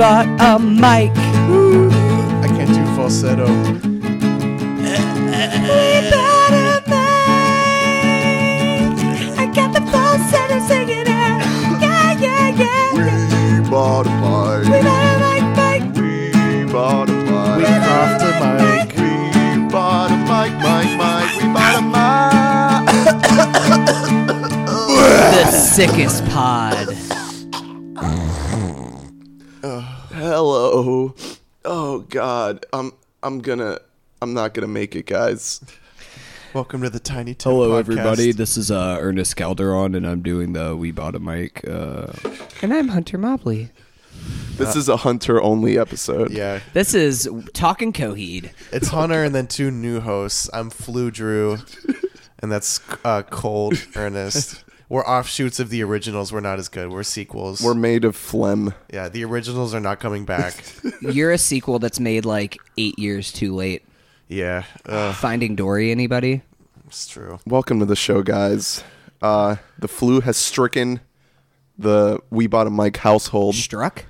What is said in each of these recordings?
bought a mic. I can't do falsetto. We bought a mic. I got the falsetto singing it. Yeah, yeah, yeah. We bought a mic. We bought a mic, mic. We bought a mic. We coughed a mic. We bought a mic, mic, mic. We bought a mic. The sickest pod. I'm. I'm gonna. I'm not gonna make it, guys. Welcome to the Tiny Tim Hello, podcast. everybody. This is uh, Ernest Calderon, and I'm doing the We Bought a Mic. Uh, And I'm Hunter Mobley. This is a hunter only episode. Yeah, This is Talking Coheed. it's Hunter and then two new hosts. I'm Flu Drew, and that's uh, Cold Ernest. We're offshoots of the originals. We're not as good. We're sequels. We're made of phlegm. yeah, the originals are not coming back. You're a sequel that's made like eight years too late. yeah, uh, Finding Dory, anybody? it's true. Welcome to the show, guys. Uh, the flu has stricken the We Bought a Mic household. Struck?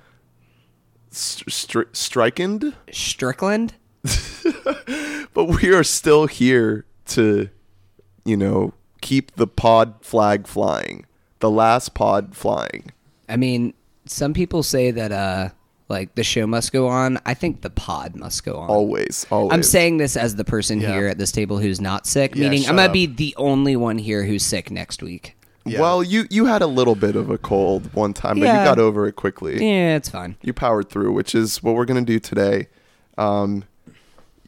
St- stri- strikened? Strickland? But we are still here to, you know, keep the pod flag flying. The last pod flying. I mean, some people say that uh like the show must go on. I think the pod must go on. Always, always. I'm saying this as the person Yeah. here at this table who's not sick, Yeah, meaning I'm gonna up. be the only one here who's sick next week. Yeah. Well, you you had a little bit of a cold one time, but Yeah. you got over it quickly. Yeah, it's fine. You powered through, which is what we're gonna do today. Um,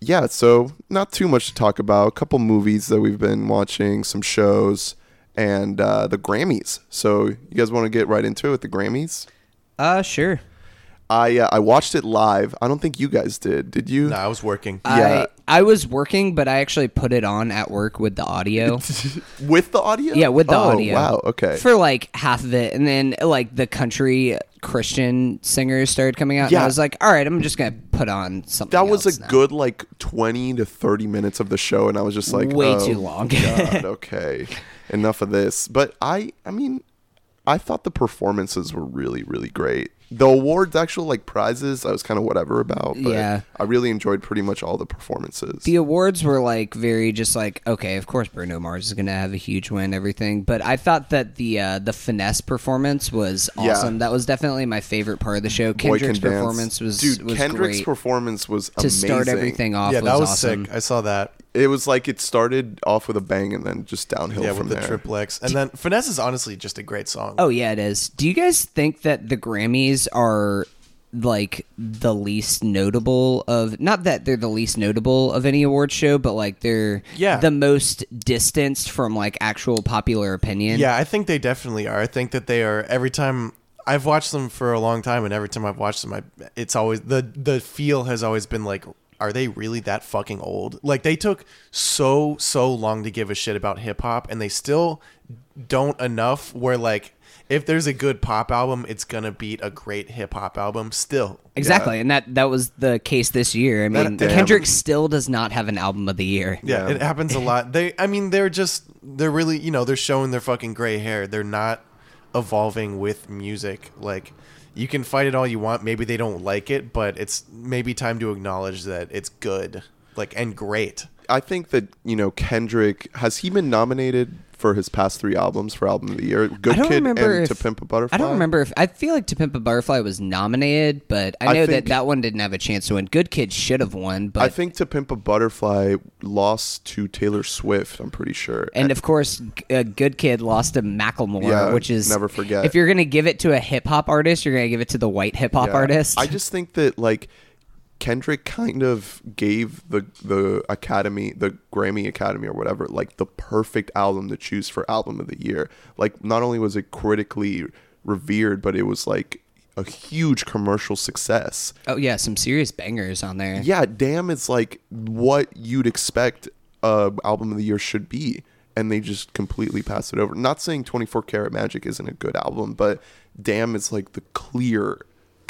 yeah, so not too much to talk about. A couple movies that we've been watching, some shows, and uh, the Grammys. So you guys want to get right into it with the Grammys? Uh, sure. I uh, I watched it live. I don't think you guys did. Did you? No, I was working. Yeah. I was working, but I actually put it on at work with the audio. With the audio? Yeah, with the oh, audio. Wow. Okay. For like half of it, and then like the country Christian singers started coming out, and Yeah. I was like, all right, I'm just gonna put on something. that was a now. good like 20 to 30 minutes of the show and i was just like Way oh, too long. God, okay enough of this but i i mean i thought the performances were really really great the awards actual like prizes i was kind of whatever about but Yeah. i really enjoyed pretty much all the performances The awards were like very just like okay, of course Bruno Mars is gonna have a huge win, everything. But I thought that the uh, the finesse performance was Yeah. awesome. That was definitely my favorite part of the show. Kendrick's Can performance was dude was kendrick's great performance was to amazing start everything off. yeah, was that was awesome. sick. I saw that. it was like it started off with a bang and then just downhill Yeah, from with the there triplex, and then finesse is honestly just a great song. Oh yeah, it is. Do you guys think that the Grammys are like the least notable of not that they're the least notable of any award show, but like they're Yeah. the most distanced from like actual popular opinion? Yeah, I think they definitely are. I think that they are every time I've watched them for a long time and every time I've watched them I it's always the the feel has always been like are they really that fucking old? Like they took so so long to give a shit about hip hop and they still don't enough where like if there's a good pop album, it's gonna beat a great hip hop album. Still, Exactly, and that that was the case this year. I mean, damn. Kendrick still does not have an album of the year. yeah, Yeah. it happens a lot. They, I mean, they're just they're really you know they're showing their fucking gray hair. They're not evolving with music. Like you can fight it all you want. Maybe they don't like it, but it's maybe time to acknowledge that it's good, like and great. I think that you know Kendrick has he been nominated for his past three albums for album of the year? Good Kid and if, To Pimp a Butterfly. I don't remember if I feel like To Pimp a Butterfly was nominated, but I I know think- that that one didn't have a chance to win. Good Kid should have won, but I think To Pimp a Butterfly lost to Taylor Swift. I'm pretty sure. And of course, uh, Good Kid lost to Macklemore, Yeah, which is never forget. If you're gonna give it to a hip hop artist, you're gonna give it to the white hip hop Yeah. artist. I just think that like Kendrick kind of gave the the Academy, the Grammy Academy or whatever, like the perfect album to choose for album of the year. Like not only was it critically revered, but it was like a huge commercial success. oh yeah, some serious bangers on there. Yeah, damn it's like what you'd expect a album of the year should be. And they just completely passed it over. Not saying 24 Karat Magic isn't a good album, but damn, it's like the clear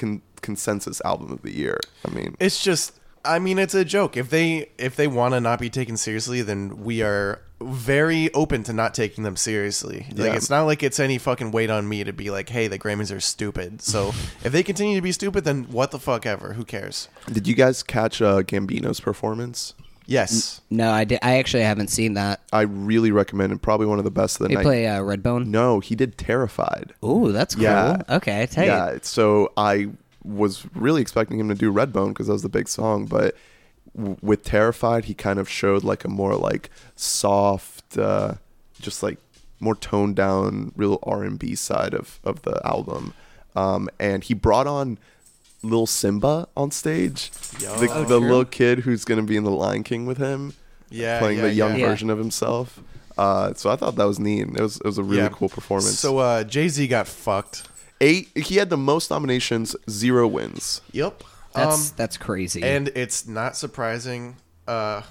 con- consensus album of the year. I mean, It's just, I mean, it's a joke. If they if they want to not be taken seriously, then we are very open to not taking them seriously. Like Yeah. it's not like it's any fucking weight on me to be like, hey, the Grammys are stupid. So if they continue to be stupid, then what the fuck ever? Who cares? Did you guys catch uh, Gambino's performance? Yes. No, I did. I actually haven't seen that. I really recommend it. Probably one of the best of the They night. play uh, Redbone. No, he did Terrified. Ooh, that's cool. Yeah. Okay, tight. Yeah, so I was really expecting him to do Redbone because that was the big song, but w- with Terrified, he kind of showed like a more like soft, uh, just like more toned down, real R and B side of of the album, um, and he brought on. Little Simba on stage, Yo. the, Oh, the little kid who's going to be in the Lion King with him, Yeah. playing yeah, the young yeah. Yeah. version of himself. Uh, so I thought that was neat. It was it was a really Yeah. cool performance. So uh, Jay Z got fucked. eight, he had the most nominations, zero wins. Yep. That's Um, that's crazy. and it's not surprising. Uh,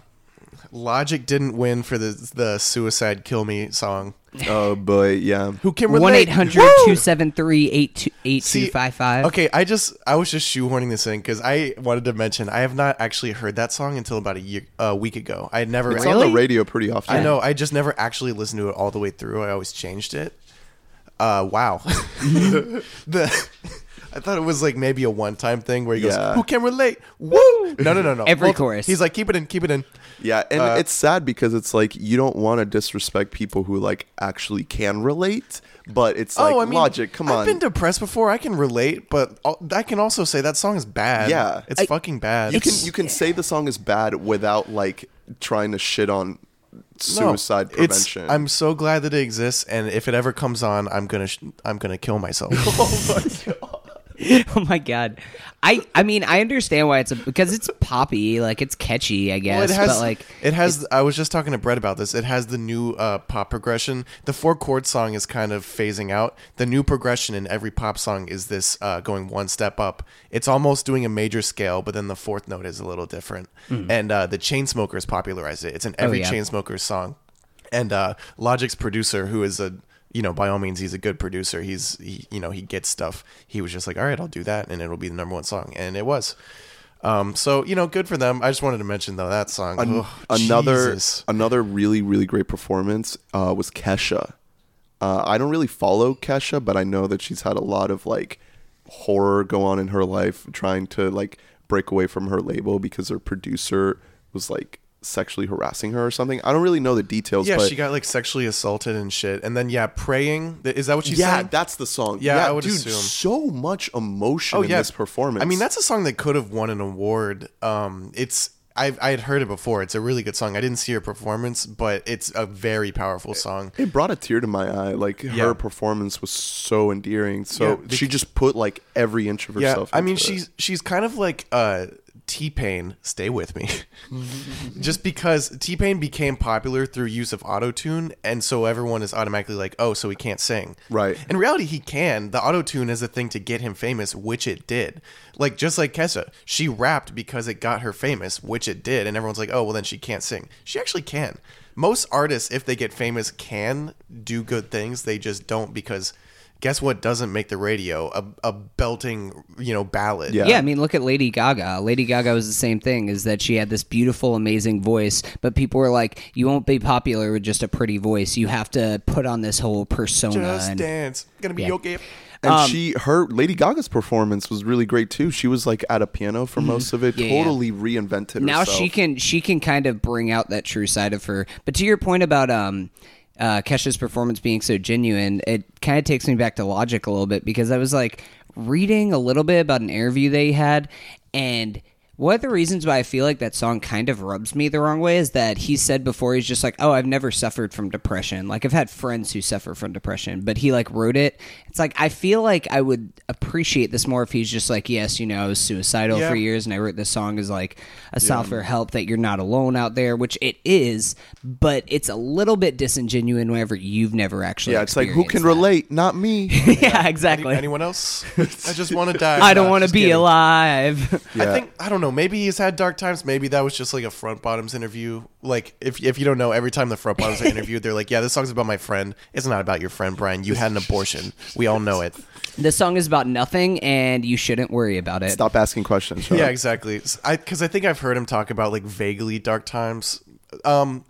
Logic didn't win for the the "Suicide Kill Me" song. Oh boy, yeah. Who can relate? one 800 Woo! 273 See, 8255 Okay, I just I was just shoehorning this in because I wanted to mention I have not actually heard that song until about a year a week ago. I had never. It's Really? on the radio pretty often. I know. I just never actually listened to it all the way through. I always changed it. Uh, wow. the I thought it was like maybe a one time thing where he goes, Yeah. "Who can relate?" Woo! No, no, no, no. Every Multi- chorus. He's like, "Keep it in, keep it in." Yeah, and Uh, it's sad because it's like you don't want to disrespect people who like actually can relate, but it's like oh, I mean, logic. Come on, I've been depressed before. I can relate, but al- I can also say that song is bad. Yeah. it's I- fucking bad. you can you can say the song is bad without like trying to shit on suicide No, it's- prevention. I'm so glad that it exists, and if it ever comes on, I'm gonna sh- I'm gonna kill myself. oh my god i i mean i understand why it's a because it's poppy like it's catchy i guess Well, it has but like it has. I was just talking to Brett about this. It has the new uh, pop progression. The four chord song is kind of phasing out. The new progression in every pop song is this uh, going one step up. It's almost doing a major scale, but then the fourth note is a little different. And uh, the Chainsmokers popularized it. It's in every Hmm. Oh, yeah. Chainsmokers song. And uh, Logic's producer, who is a you know by all means he's a good producer. He's he, you know he gets stuff. He was just like, all right, I'll do that, and it'll be the number one song, and it was. Um, so you know, good for them. I just wanted to mention though that song. An- Ugh, another Jesus. another really really great performance uh, was Kesha. Uh, I don't really follow Kesha, but I know that she's had a lot of like horror go on in her life, trying to like break away from her label because her producer was like sexually harassing her or something. I don't really know the details. Yeah, but she got like sexually assaulted and shit. And then yeah, praying. Is that what she yeah, said? that's the song. Yeah, I would dude, assume. so much emotion oh in yeah, this performance. I mean, that's a song that could have won an award. Um, it's I I had heard it before. It's a really good song. I didn't see her performance, but it's a very powerful song. it brought a tear to my eye. Like Yeah. her performance was so endearing. So Yeah, she just put like every inch of herself. Yeah. I mean it. she's she's kind of like uh T Pain. Stay with me, just because T Pain became popular through use of auto tune, and so everyone is automatically like, oh, so he can't sing. Right. In reality, he can. The auto tune is a thing to get him famous, which it did. Like just like Kesha, she rapped because it got her famous, which it did, and everyone's like, oh, well then she can't sing. She actually can. Most artists, if they get famous, can do good things. They just don't because. Guess what doesn't make the radio? A, a belting, you know, ballad. Yeah. yeah i mean look at lady gaga lady gaga was the same thing is that she had this beautiful amazing voice but people were like you won't be popular with just a pretty voice you have to put on this whole persona Just and dance. Gonna be Yeah. okay. And Um, she, her Lady Gaga's performance was really great too. She was like at a piano for most of it. Mm-hmm. Yeah, yeah. totally reinvented now herself. she can she can kind of bring out that true side of her. But to your point about um uh Kesha's performance being so genuine, it kind of takes me back to Logic a little bit because I was like reading a little bit about an interview they had and one of the reasons why I feel like that song kind of rubs me the wrong way is that he said before he's just like, "Oh, I've never suffered from depression. Like I've had friends who suffer from depression." But he like wrote it. It's like I feel like I would appreciate this more if he's just like, "Yes, you know, I was suicidal Yeah. for years and I wrote this song as like a sound for help that you're not alone out there, which it is, but it's a little bit disingenuous whenever you've never actually. yeah, it's like who can that. relate? Not me. yeah, Any, exactly. anyone else? I just want to die. I don't want to be kidding. alive. Yeah. I think I don't know. Maybe he's had dark times. Maybe that was just like a front bottoms interview. Like if if you don't know, every time the front bottoms are interviewed, they're like, "Yeah, this song's about my friend. It's not about your friend, Brian. You had an abortion. We all know it." this song is about nothing, and you shouldn't worry about it. Stop asking questions. shut Yeah, exactly. S- I because I think I've heard him talk about like vaguely dark times. Um,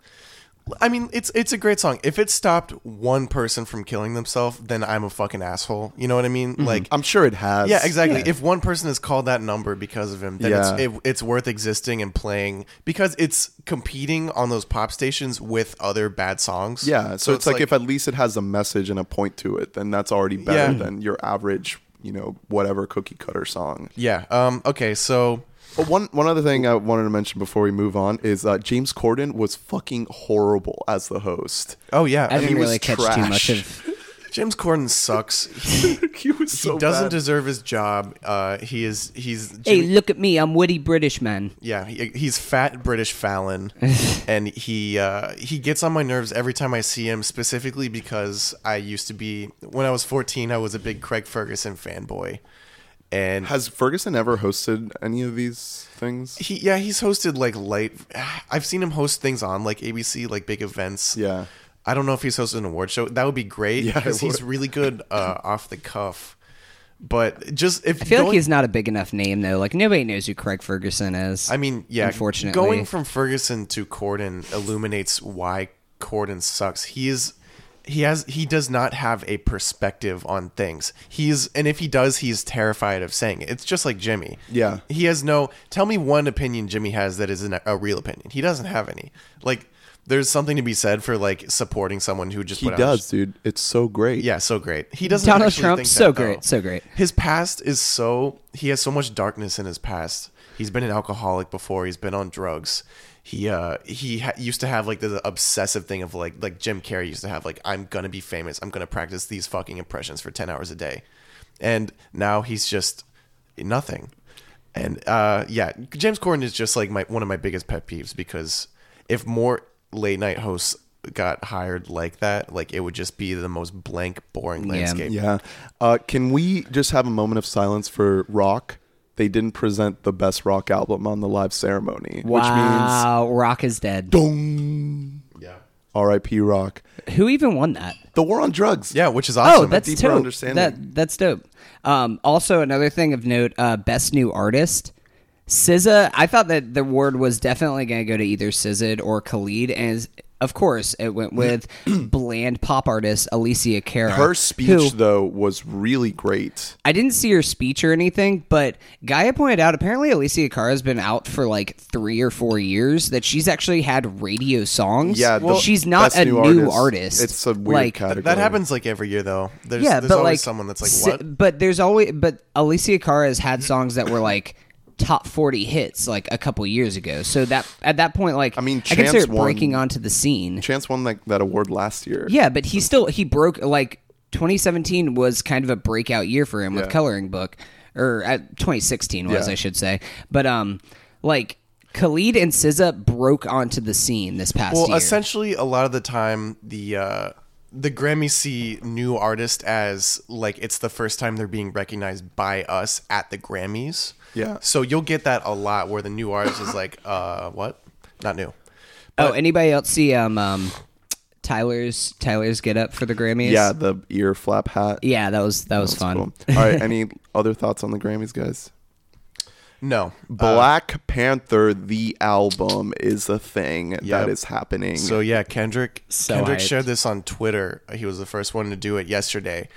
I mean, it's it's a great song. If it stopped one person from killing themselves, then I'm a fucking asshole. You know what I mean? Like, I'm sure it has. yeah, exactly. Yeah. If one person has called that number because of him, then Yeah. it's it, it's worth existing and playing because it's competing on those pop stations with other bad songs. Yeah, so, it's, like, if at least it has a message and a point to it, then that's already better Yeah. than your average, you know, whatever cookie cutter song. yeah. Um. Okay. So But one one other thing I wanted to mention before we move on is uh, James Corden was fucking horrible as the host. oh yeah, I didn't he was really catch too trash. much of. James Corden sucks. He, he was so he doesn't bad. deserve his job. Uh. He is. He's. Hey, look at me! I'm witty British man. Yeah, he, he's fat British Fallon, and he uh, he gets on my nerves every time I see him. Specifically because I used to be when I was fourteen, I was a big Craig Ferguson fanboy, and Has Ferguson ever hosted any of these things? he yeah he's hosted like light. I've seen him host things on like ABC, like big events. Yeah. I don't know if he's hosted an award show. That would be great Yeah, because he's really good uh, off the cuff. But just if I feel like he's not a big enough name though. Like nobody knows who Craig Ferguson is. I mean, yeah. unfortunately, going from Ferguson to Corden illuminates why Corden sucks. He is, he has, he does not have a perspective on things. He's, and if he does, he's terrified of saying it. It's just like Jimmy. Yeah. he has no. Tell me one opinion Jimmy has that is an, a real opinion. He doesn't have any. Like, there's something to be said for like supporting someone who just He put out- does, dude. It's so great. yeah, so great. He doesn't. Donald actually Trump, think so that, great, though. so great. His past is so. He has so much darkness in his past. He's been an alcoholic before. He's been on drugs. He uh he ha- used to have like this obsessive thing of like like Jim Carrey used to have like I'm gonna be famous. I'm gonna practice these fucking impressions for ten hours a day, and now he's just nothing. And uh yeah, James Corden is just like my one of my biggest pet peeves because if more late night hosts got hired like that, like it would just be the most blank, boring Yeah. landscape. Yeah. Uh, can we just have a moment of silence for rock? They didn't present the best rock album on the live ceremony, which means Wow, Rock is dead. which means Yeah. R.I.P. Rock. Who even won that? The war on drugs. Yeah, which is awesome. Oh, that's deeper dope. understanding. That that's dope. Um, also, another thing of note: uh, best new artist. SZA. I thought that the award was definitely going to go to either SZA or Khalid, and as- of course, it went with bland pop artist Alessia Cara. Her speech who- though was really great. I didn't see her speech or anything, but Gaia pointed out apparently Alessia Cara has been out for like three or four years. That she's actually had radio songs. Yeah, the well, she's not a new new, artist. artist. It's a weird like, category. that happens like every year though. There's, yeah, there's but always like someone that's like, what? But there's always but Alessia Cara has had songs that were like top 40 hits like a couple years ago. So that at that point like I mean, I consider Chance it breaking onto the scene. Chance won like that award last year. Yeah, but he still he broke like 2017 was kind of a breakout year for him with Yeah. Coloring Book or uh, 2016 was Yeah. I should say. But um like Khalid and SZA broke onto the scene this past Well, year. essentially, a lot of the time, the uh, the Grammy see new artist as like it's the first time they're being recognized by us at the Grammys. Yeah. So you'll get that a lot where the new artist is like, uh, what? Not new. oh, anybody else see um um Tyler's Tyler's get up for the Grammys? Yeah, the ear flap hat. Yeah, that was that was That's fun. cool. All right, any other thoughts on the Grammys, guys? No. Uh, Black Panther the album is a thing Yep. that is happening. So yeah, Kendrick So Kendrick hyped. shared this on Twitter. He was the first one to do it yesterday.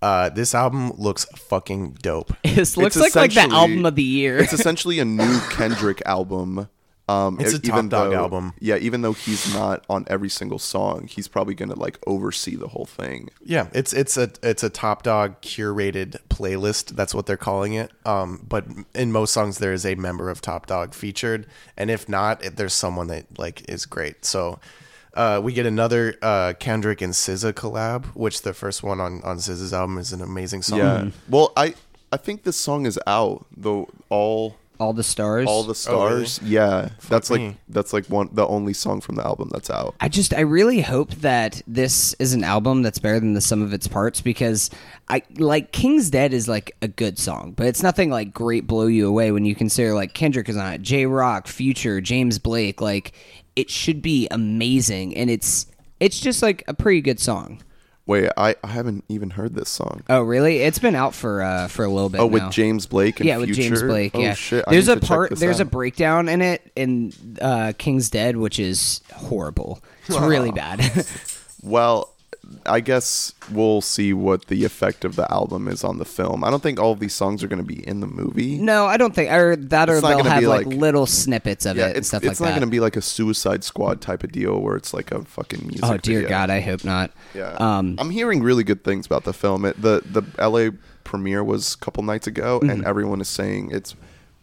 Uh, this album looks fucking dope. This looks like like the album of the year. it's essentially a new Kendrick album. Um, It's a e- Top Dawg though- album. Yeah, even though he's not on every single song, he's probably gonna like oversee the whole thing. Yeah, it's it's a it's a top dawg curated playlist. That's what they're calling it. Um, but in most songs there is a member of Top Dawg featured, and if not, it, there's someone that like is great. So. Uh, we get another uh, Kendrick and SZA collab, which the first one on on SZA's album is an amazing song. Yeah. Well, I I think this song is out though. All All the stars. all the Oh, really? stars. Yeah, that's like that's like one the only song from the album that's out. I just I really hope that this is an album that's better than the sum of its parts because I like King's Dead is like a good song, but it's nothing like great blow you away when you consider like Kendrick is on it, Jay Rock, Future, James Blake, like it should be amazing and it's it's just like a pretty good song. Wait, I, I haven't even heard this song. Oh, really? It's been out for uh, for a little bit. Oh, with now. James Blake and yeah, with James Blake. Oh, yeah, shit. I there's a part. There's a breakdown in it in uh, King's Dead, which is horrible. It's really bad. Well, I guess we'll see what the effect of the album is on the film. I don't think all of these songs are going to be in the movie. no, I don't think. Or that, or It's not they'll gonna have be like, like- little snippets of it and it's, stuff it's like not that. going to be like a Suicide Squad type of deal where it's like a fucking music. oh dear video. God, I hope not. Yeah. Um, I'm hearing really good things about the film. It, the the LA premiere was a couple nights ago, and Mm-hmm. everyone is saying it's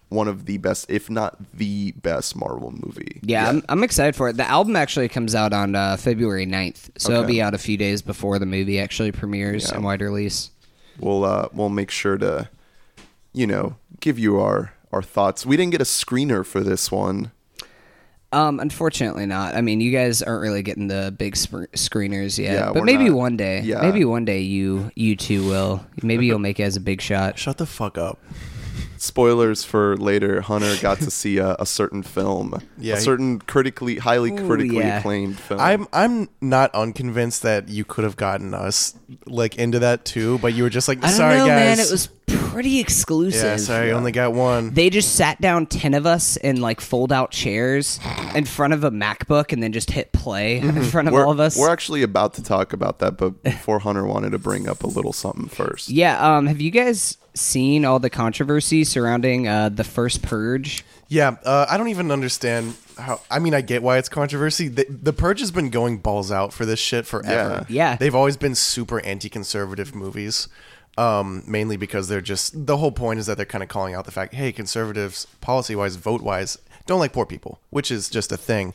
one of the best, if not the best, Marvel movie. Yeah, I'm, I'm excited for it. The album actually comes out on uh, February 9th, so it'll be out a few days before the movie actually premieres Yeah. in wide release. We'll uh, we'll make sure to, you know, give you our our thoughts. We didn't get a screener for this one. Um, unfortunately not. I mean, you guys aren't really getting the big sp- screeners yet, Yeah, but we're maybe not. one day. Yeah. Maybe one day you you two will. Maybe you'll make it as a big shot. Shut the fuck up. Spoilers for later. Hunter got to see a, a certain film, Yeah, a he- certain critically, highly Ooh, critically yeah. acclaimed film. I'm I'm not unconvinced that you could have gotten us like into that too, but you were just like, I don't sorry know, guys. man. It was pretty exclusive. yeah, sorry, only got one. They just sat down ten of us in like fold out chairs in front of a MacBook and then just hit play in front of we're, all of us. we're actually about to talk about that, but before Hunter wanted to bring up a little something first. Yeah. Um. Have you guys seen all the controversy surrounding uh, the first Purge? Yeah, uh, I don't even understand how. I mean, I get why it's controversy. The, the Purge has been going balls out for this shit forever. Yeah. Yeah. they've always been super anti-conservative movies. Um, mainly because they're just the whole point is that they're kind of calling out the fact, hey, conservatives, policy-wise, vote-wise, don't like poor people, which is just a thing.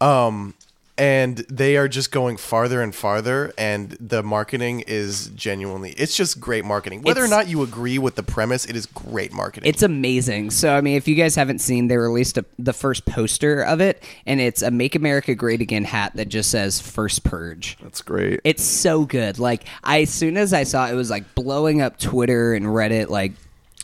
Um, and they are just going farther and farther, and the marketing is genuinely, it's just great marketing. Whether It's- or not you agree with the premise, it is great marketing. It's amazing. So, I mean, if you guys haven't seen, they released a, the first poster of it, and it's a "Make America Great Again" hat that just says "First Purge." That's great. It's so good. Like, I as soon as I saw it, it was like blowing up Twitter and Reddit, like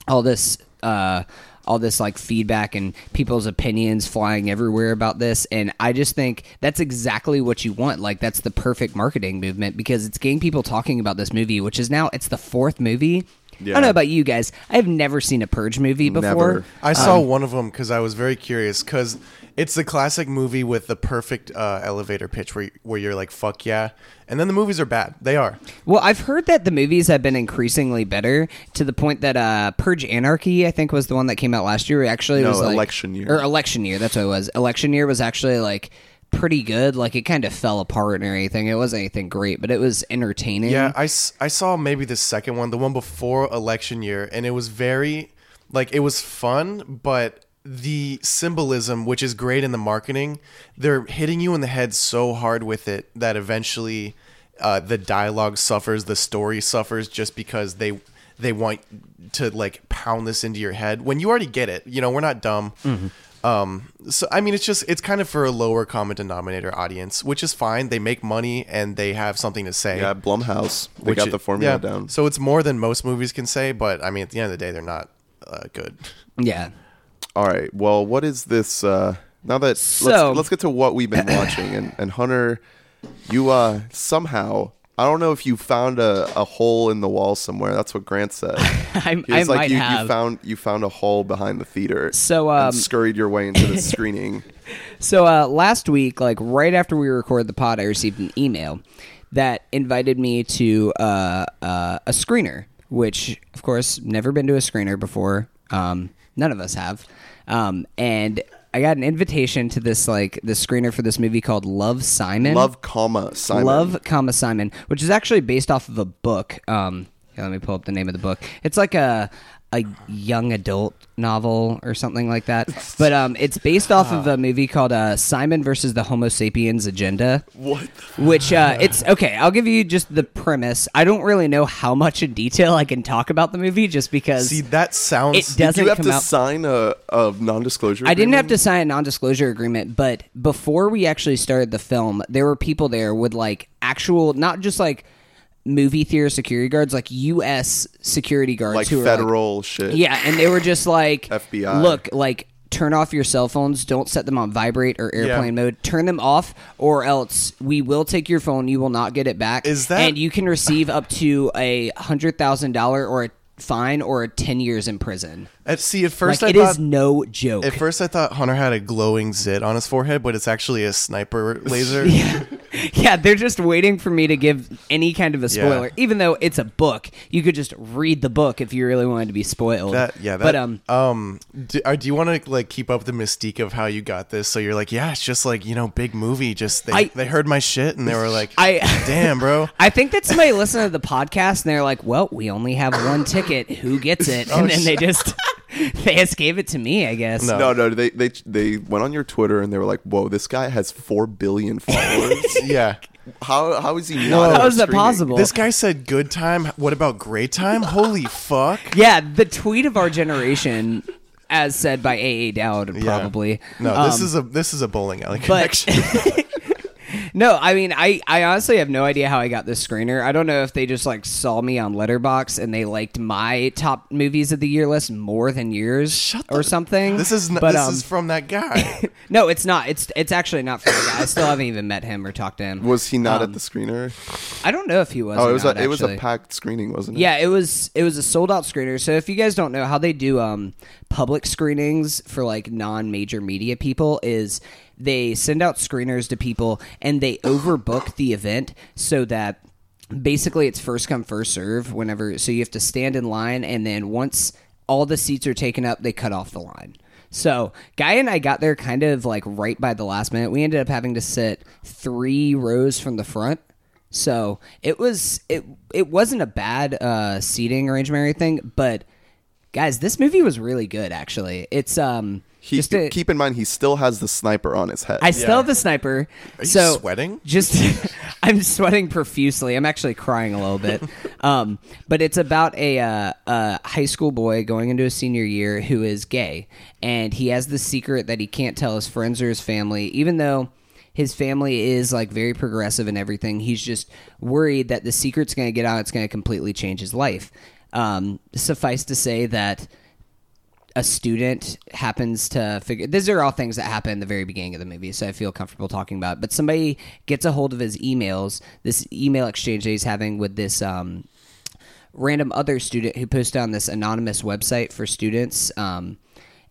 all this. uh all this like feedback and people's opinions flying everywhere about this and i just think that's exactly what you want like that's the perfect marketing movement because it's getting people talking about this movie which is now it's the fourth movie i don't know about you guys i've never seen a purge movie before Never. I saw one of them because I was very curious because it's the classic movie with the perfect uh, elevator pitch where where you're like fuck yeah, and then the movies are bad. They are. Well, I've heard that the movies have been increasingly better to the point that uh, Purge Anarchy, I think, was the one that came out last year. Actually, No, was like, Election Year. or election year. That's what it was. Election year was actually like pretty good. Like it kind of fell apart and everything. It wasn't anything great, but it was entertaining. Yeah, I, I saw maybe the second one, the one before election year, and it was very like it was fun, but the symbolism, which is great in the marketing, they're hitting you in the head so hard with it that eventually uh, the dialogue suffers, the story suffers, just because they they want to like pound this into your head when you already get it. You know, we're not dumb. Um, so I mean, it's just it's kind of for a lower common denominator audience, which is fine. They make money and they have something to say. yeah, Blumhouse. They Which got it- the formula yeah. down. So it's more than most movies can say, but I mean, at the end of the day, they're not uh, good. yeah. All right. Well, what is this? Uh, now that So- let's, let's get to what we've been watching. And, and Hunter, you uh, somehow I don't know if you found a, a hole in the wall somewhere. That's what Grant said. I, I like might you, have. you found you found a hole behind the theater. So, um, scurried your way into the screening. So uh, last week, like right after we recorded the pod, I received an email that invited me to uh, uh, a screener, which of course never been to a screener before. Um, none of us have, um, and I got an invitation to this like the screener for this movie called Love Simon. Love, comma Simon. Love, comma Simon, which is actually based off of a book. Um, here, let me pull up the name of the book. It's like a a young adult novel or something like that. But um, it's based off of a movie called uh, Simon versus the Homo sapiens Agenda. What? Which uh, it's okay. I'll give you just the premise. I don't really know how much in detail I can talk about the movie, just because See, that sounds. It does- Did you have to out- sign a, a non-disclosure? I didn't have to sign a non-disclosure agreement, but before we actually started the film, there were people there with like actual, not just like movie theater security guards, like U.S. security guards like who were like- federal shit. yeah, and they were just like, FBI. Look, like turn off your cell phones. Don't set them on vibrate or airplane mode. Turn them off, or else we will take your phone. You will not get it back. Is that- and you can receive up to a hundred thousand dollar or a fine or a ten years in prison. At, see, at first like I it is thought no joke. at first I thought Hunter had a glowing zit on his forehead, but it's actually a sniper laser. yeah. yeah, they're just waiting for me to give any kind of a spoiler, even though it's a book. You could just read the book if you really wanted to be spoiled. That yeah, that, but um, um, do, uh, do you want to like keep up the mystique of how you got this? So you're like, yeah, it's just like you know, big movie. Just they, I- they heard my shit and they were like, I- damn, bro. I think that somebody listened to the podcast and they're like, "Well, we only have one ticket. Who gets it?" And then they just they just gave it to me. I guess. No. No, no, they they they went on your Twitter and they were like, "Whoa, this guy has four billion followers. yeah. how how is he not? How on is that possible? This guy said good time. What about great time? Holy fuck. Yeah, the tweet of our generation, as said by AA Dowd, Yeah. probably. No, this Um, is a this is a bowling alley but connection. no, I mean, I, I honestly have no idea how I got this screener. I don't know if they just like saw me on Letterboxd and they liked my top movies of the year list more than yours or something. this is n- but, this um, is from that guy. no, it's not. It's it's actually not from that guy. I still haven't even met him or talked to him. Was he not Um, at the screener? I don't know if he was. Oh, it was not, a, it was a packed screening, wasn't it? Yeah, it was it was a sold out screener. So if you guys don't know how they do um public screenings for like non major media people is they send out screeners to people and they overbook the event so that basically it's first come first serve whenever so you have to stand in line and then once all the seats are taken up they cut off the line. So, Guy and I got there kind of like right by the last minute. We ended up having to sit 3 rows from the front. So it was it it wasn't a bad uh, seating arrangement or anything, but guys, this movie was really good. Actually, it's um He, just a, keep in mind, he still has the sniper on his head. I still have the sniper. Are you so sweating? Just I'm sweating profusely. I'm actually crying a little bit. um, but it's about a, uh, a high school boy going into a senior year who is gay, and he has the secret that he can't tell his friends or his family, even though his family is like very progressive and everything. He's just worried that the secret's going to get out. It's going to completely change his life. Um, suffice to say that a student happens to figure these are all things that happen in the very beginning of the movie so i feel comfortable talking about it. but somebody gets a hold of his emails this email exchange that he's having with this um, random other student who posted on this anonymous website for students um,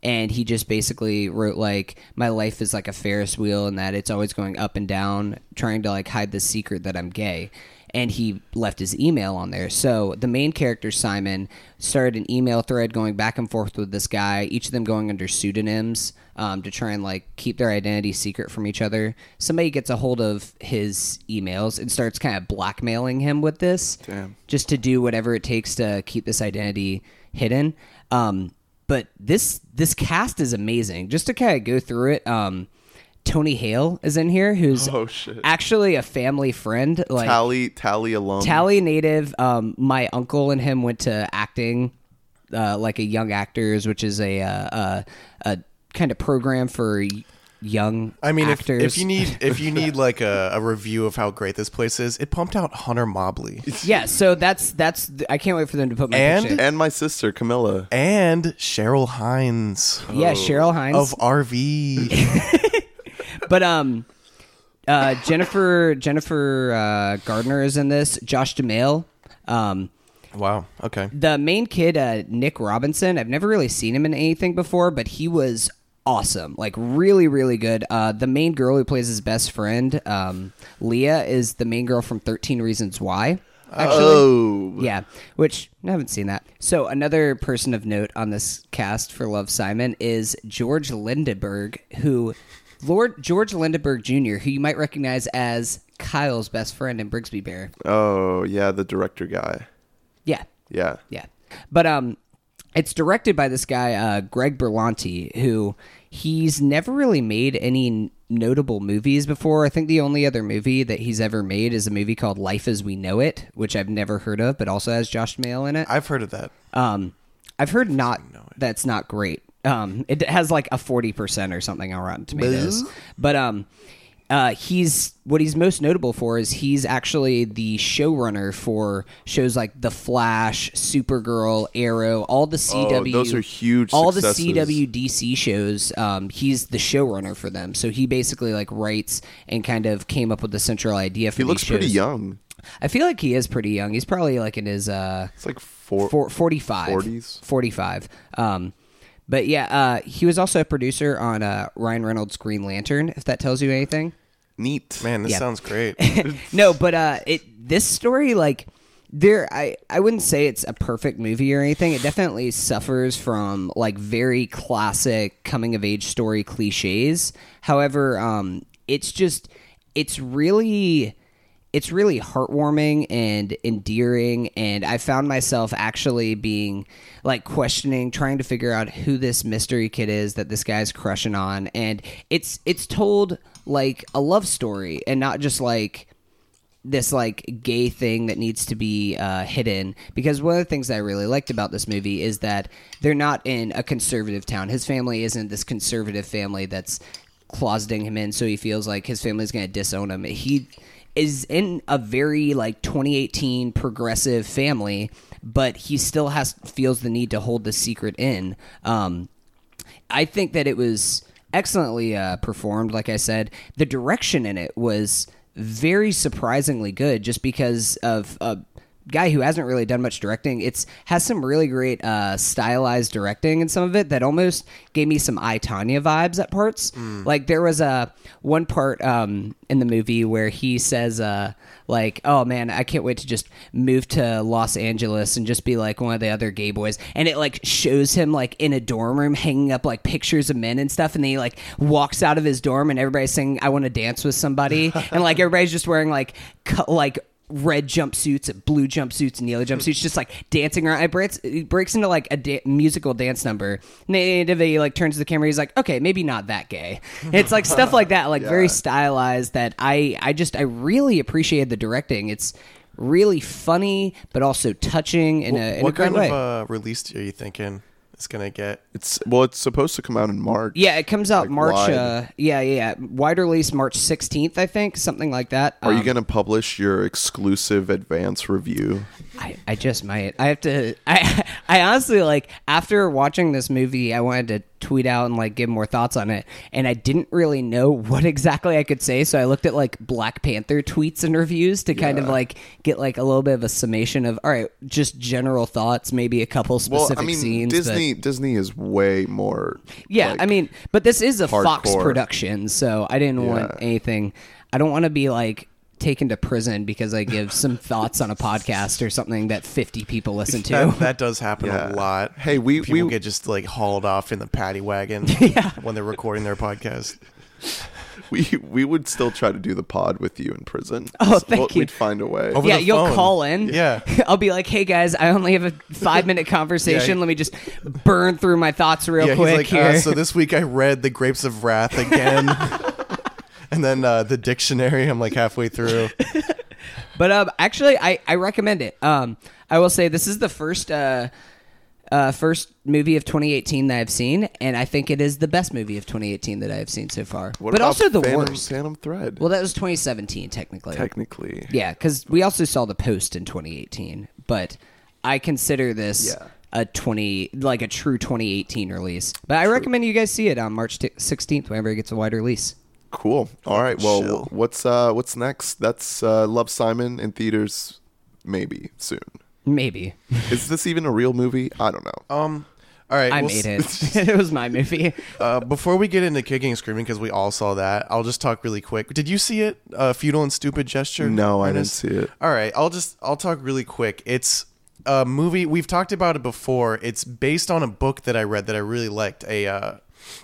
and he just basically wrote like my life is like a ferris wheel and that it's always going up and down trying to like hide the secret that i'm gay and he left his email on there. So the main character Simon started an email thread going back and forth with this guy, each of them going under pseudonyms um, to try and like keep their identity secret from each other. Somebody gets a hold of his emails and starts kind of blackmailing him with this, Damn. just to do whatever it takes to keep this identity hidden. Um, but this this cast is amazing. Just to kind of go through it. Um, Tony Hale is in here, who's Oh, shit. actually a family friend. Like Tally Tally alum. Tally native. Um, my uncle and him went to acting, uh, like a young actors, which is a uh, uh, a kind of program for young. I mean, if, actors. if you need if you need like a, a review of how great this place is, it pumped out Hunter Mobley yeah, so that's that's. I can't wait for them to put my And- picture. and my sister Camilla. and Cheryl Hines yeah, Cheryl Hines. of RV. but um, uh, Jennifer Jennifer uh, Garner is in this. Josh Duhamel. Um, wow. Okay. the main kid, uh, Nick Robinson, I've never really seen him in anything before, but he was awesome. Like, really, really good. Uh, the main girl who plays his best friend, um, Leah, is the main girl from 13 Reasons Why. Actually. Oh, Yeah, which I haven't seen that. So another person of note on this cast for Love Simon is George Lendeborg, who Lord George Lendeborg Jr., who you might recognize as Kyle's best friend in Brigsby Bear. oh yeah, the director guy. Yeah, Yeah. yeah. But um it's directed by this guy uh Greg Berlanti who he's never really made any notable movies before. I think the only other movie that he's ever made is a movie called Life as We Know It, which I've never heard of but also has Josh Duhamel in it. I've heard of that. Um I've heard not that's not great. Um it has like a 40% or something on Rotten Tomatoes. But um uh, he's what he's most notable for is he's actually the showrunner for shows like The Flash, Supergirl, Arrow, all the CW. Oh, those are huge All successes. the CW DC shows. Um, he's the showrunner for them, so he basically like writes and kind of came up with the central idea for He these looks pretty young. I feel like he is pretty young. He's probably like in his uh, It's like four. four, 45. 40s? 45. Um, but yeah, uh, he was also a producer on uh, Ryan Reynolds' Green Lantern, if that tells you anything. Neat. Man, this Yeah. sounds great. no, but uh, it this story like there I I wouldn't say it's a perfect movie or anything. It definitely suffers from like very classic coming of age story cliches. However, um, it's just it's really it's really heartwarming and endearing and i found myself actually being like questioning trying to figure out who this mystery kid is that this guy's crushing on and it's it's told like a love story and not just like this like gay thing that needs to be uh, hidden because one of the things I really liked about this movie is that they're not in a conservative town. His family isn't this conservative family that's closeting him in, so he feels like his family's going to disown him. He is in a very like 2018 progressive family, but he still has feels the need to hold the secret in. Um, I think that it was excellently uh, performed. Like I said, the direction in it was very surprisingly good, just because of a guy who hasn't really done much directing. It's has some really great uh, stylized directing in some of it that almost gave me some I Tonya vibes at parts. Like there was a one part um, in the movie where he says. Uh, like, oh man, I can't wait to just move to Los Angeles and just be like one of the other gay boys. And it like shows him like in a dorm room hanging up like pictures of men and stuff. And then he like walks out of his dorm and everybody's saying, I want to dance with somebody. and like everybody's just wearing like, like, red jumpsuits, and blue jumpsuits, and yellow jumpsuits, just like dancing around. It breaks, it breaks into like a da- musical dance number. And then he like turns to the camera. He's like, okay, maybe not that gay. It's like stuff like that, like very stylized. That I, I just, I really appreciated the directing. It's really funny, but also touching in a, in what a kind way. of uh, release are you thinking it's gonna get? It's well, it's supposed to come out in March. yeah, it comes out like March. Uh, yeah, yeah, yeah. Wide release March sixteenth, I think, something like that. Are you Um, going to publish your exclusive advance review? I, I just might. I have to. I I honestly like after watching this movie, I wanted to tweet out and like give more thoughts on it, and I didn't really know what exactly I could say, so I looked at like Black Panther tweets and reviews to kind of like get like a little bit of a summation of all right, just general thoughts, maybe a couple specific Well, I mean, scenes. but- Disney Disney is way more. yeah, like- I mean, but this is a Fox production, so I didn't want anything. I don't want to be like taken to prison because I give some thoughts on a podcast or something that 50 people listen to. That, that does happen Yeah. a lot. Hey, we- people we- get just like hauled off in the paddy wagon when they're recording their podcast. we we would still try to do the pod with you in prison. Oh, thank We'll- you. We'd find a way. Over yeah, the you'll phone. call in. Yeah. I'll be like, "Hey guys, I only have a five minute conversation. Yeah. Let me just burn through my thoughts real yeah, quick he's like, here." uh, so this week I read The Grapes of Wrath again. And then uh, the dictionary, I'm like halfway through. but um, actually, I I recommend it. Um, I will say this is the first uh. Uh, first movie of 2018 that I've seen, and I think it is the best movie of 2018 that I have seen so far. What but about also the Phantom, worst. Phantom Thread. Well, that was 2017 technically. technically, Yeah, because we also saw the post in 2018, but I consider this Yeah. a 20 like a true 2018 release. But I recommend you guys see it on March t- 16th whenever it gets a wider release. Cool. All right. Well, Chill. what's uh what's next? That's uh, Love Simon in theaters, maybe soon. Maybe Is this even a real movie? I don't know. Um, all right. I we'll made s- it. it was my movie. Uh, before we get into kicking and screaming, because we all saw that, I'll just talk really quick. Did you see it? Uh, Futile and stupid gesture. No, I didn't see it. All right, I'll just I'll talk really quick. It's a movie we've talked about it before. It's based on a book that I read that I really liked. A uh,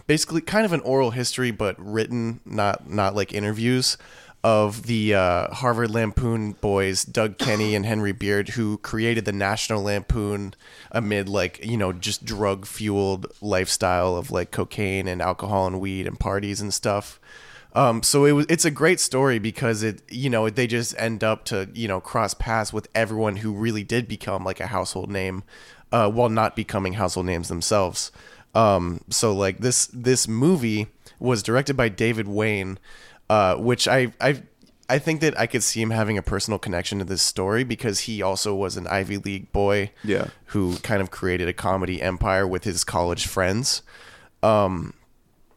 basically kind of an oral history, but written, not not like interviews of the uh, Harvard Lampoon boys, Doug Kenney and Henry Beard, who created the National Lampoon amid like you know just drug fueled lifestyle of like cocaine and alcohol and weed and parties and stuff. Um, so it was it's a great story because it you know they just end up to you know cross paths with everyone who really did become like a household name, uh, while not becoming household names themselves. Um, so like this this movie was directed by David Wain. uh, which I I I think that I could see him having a personal connection to this story because he also was an Ivy League boy, Yeah. who kind of created a comedy empire with his college friends. Um,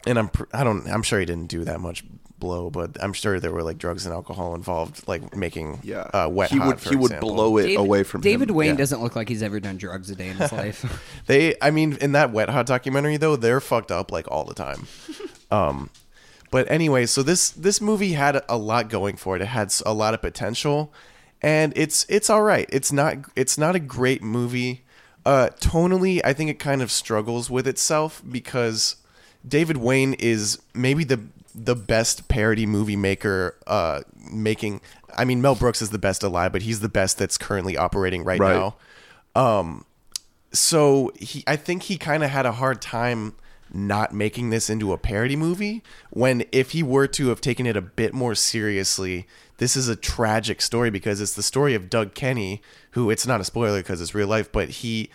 and I'm I don't I'm sure he didn't do that much blow, but I'm sure there were like drugs and alcohol involved, like making Yeah. uh, wet he hot. would for he would blow it David, away from David him. Wain Yeah. doesn't look like he's ever done drugs a day in his life. They, I mean, in that Wet Hot documentary though, they're fucked up like all the time. Um, but anyway, so this this movie had a lot going for it. It had a lot of potential, and it's it's all right. It's not it's not a great movie. Uh, tonally, I think it kind of struggles with itself because David Wain is maybe the the best parody movie maker uh, making. I mean, Mel Brooks is the best alive, but he's the best that's currently operating right, Right. now Um, so he i think he kind of had a hard time not making this into a parody movie when if he were to have taken it a bit more seriously this is a tragic story because it's the story of doug kenney who it's not a spoiler because it's real life but he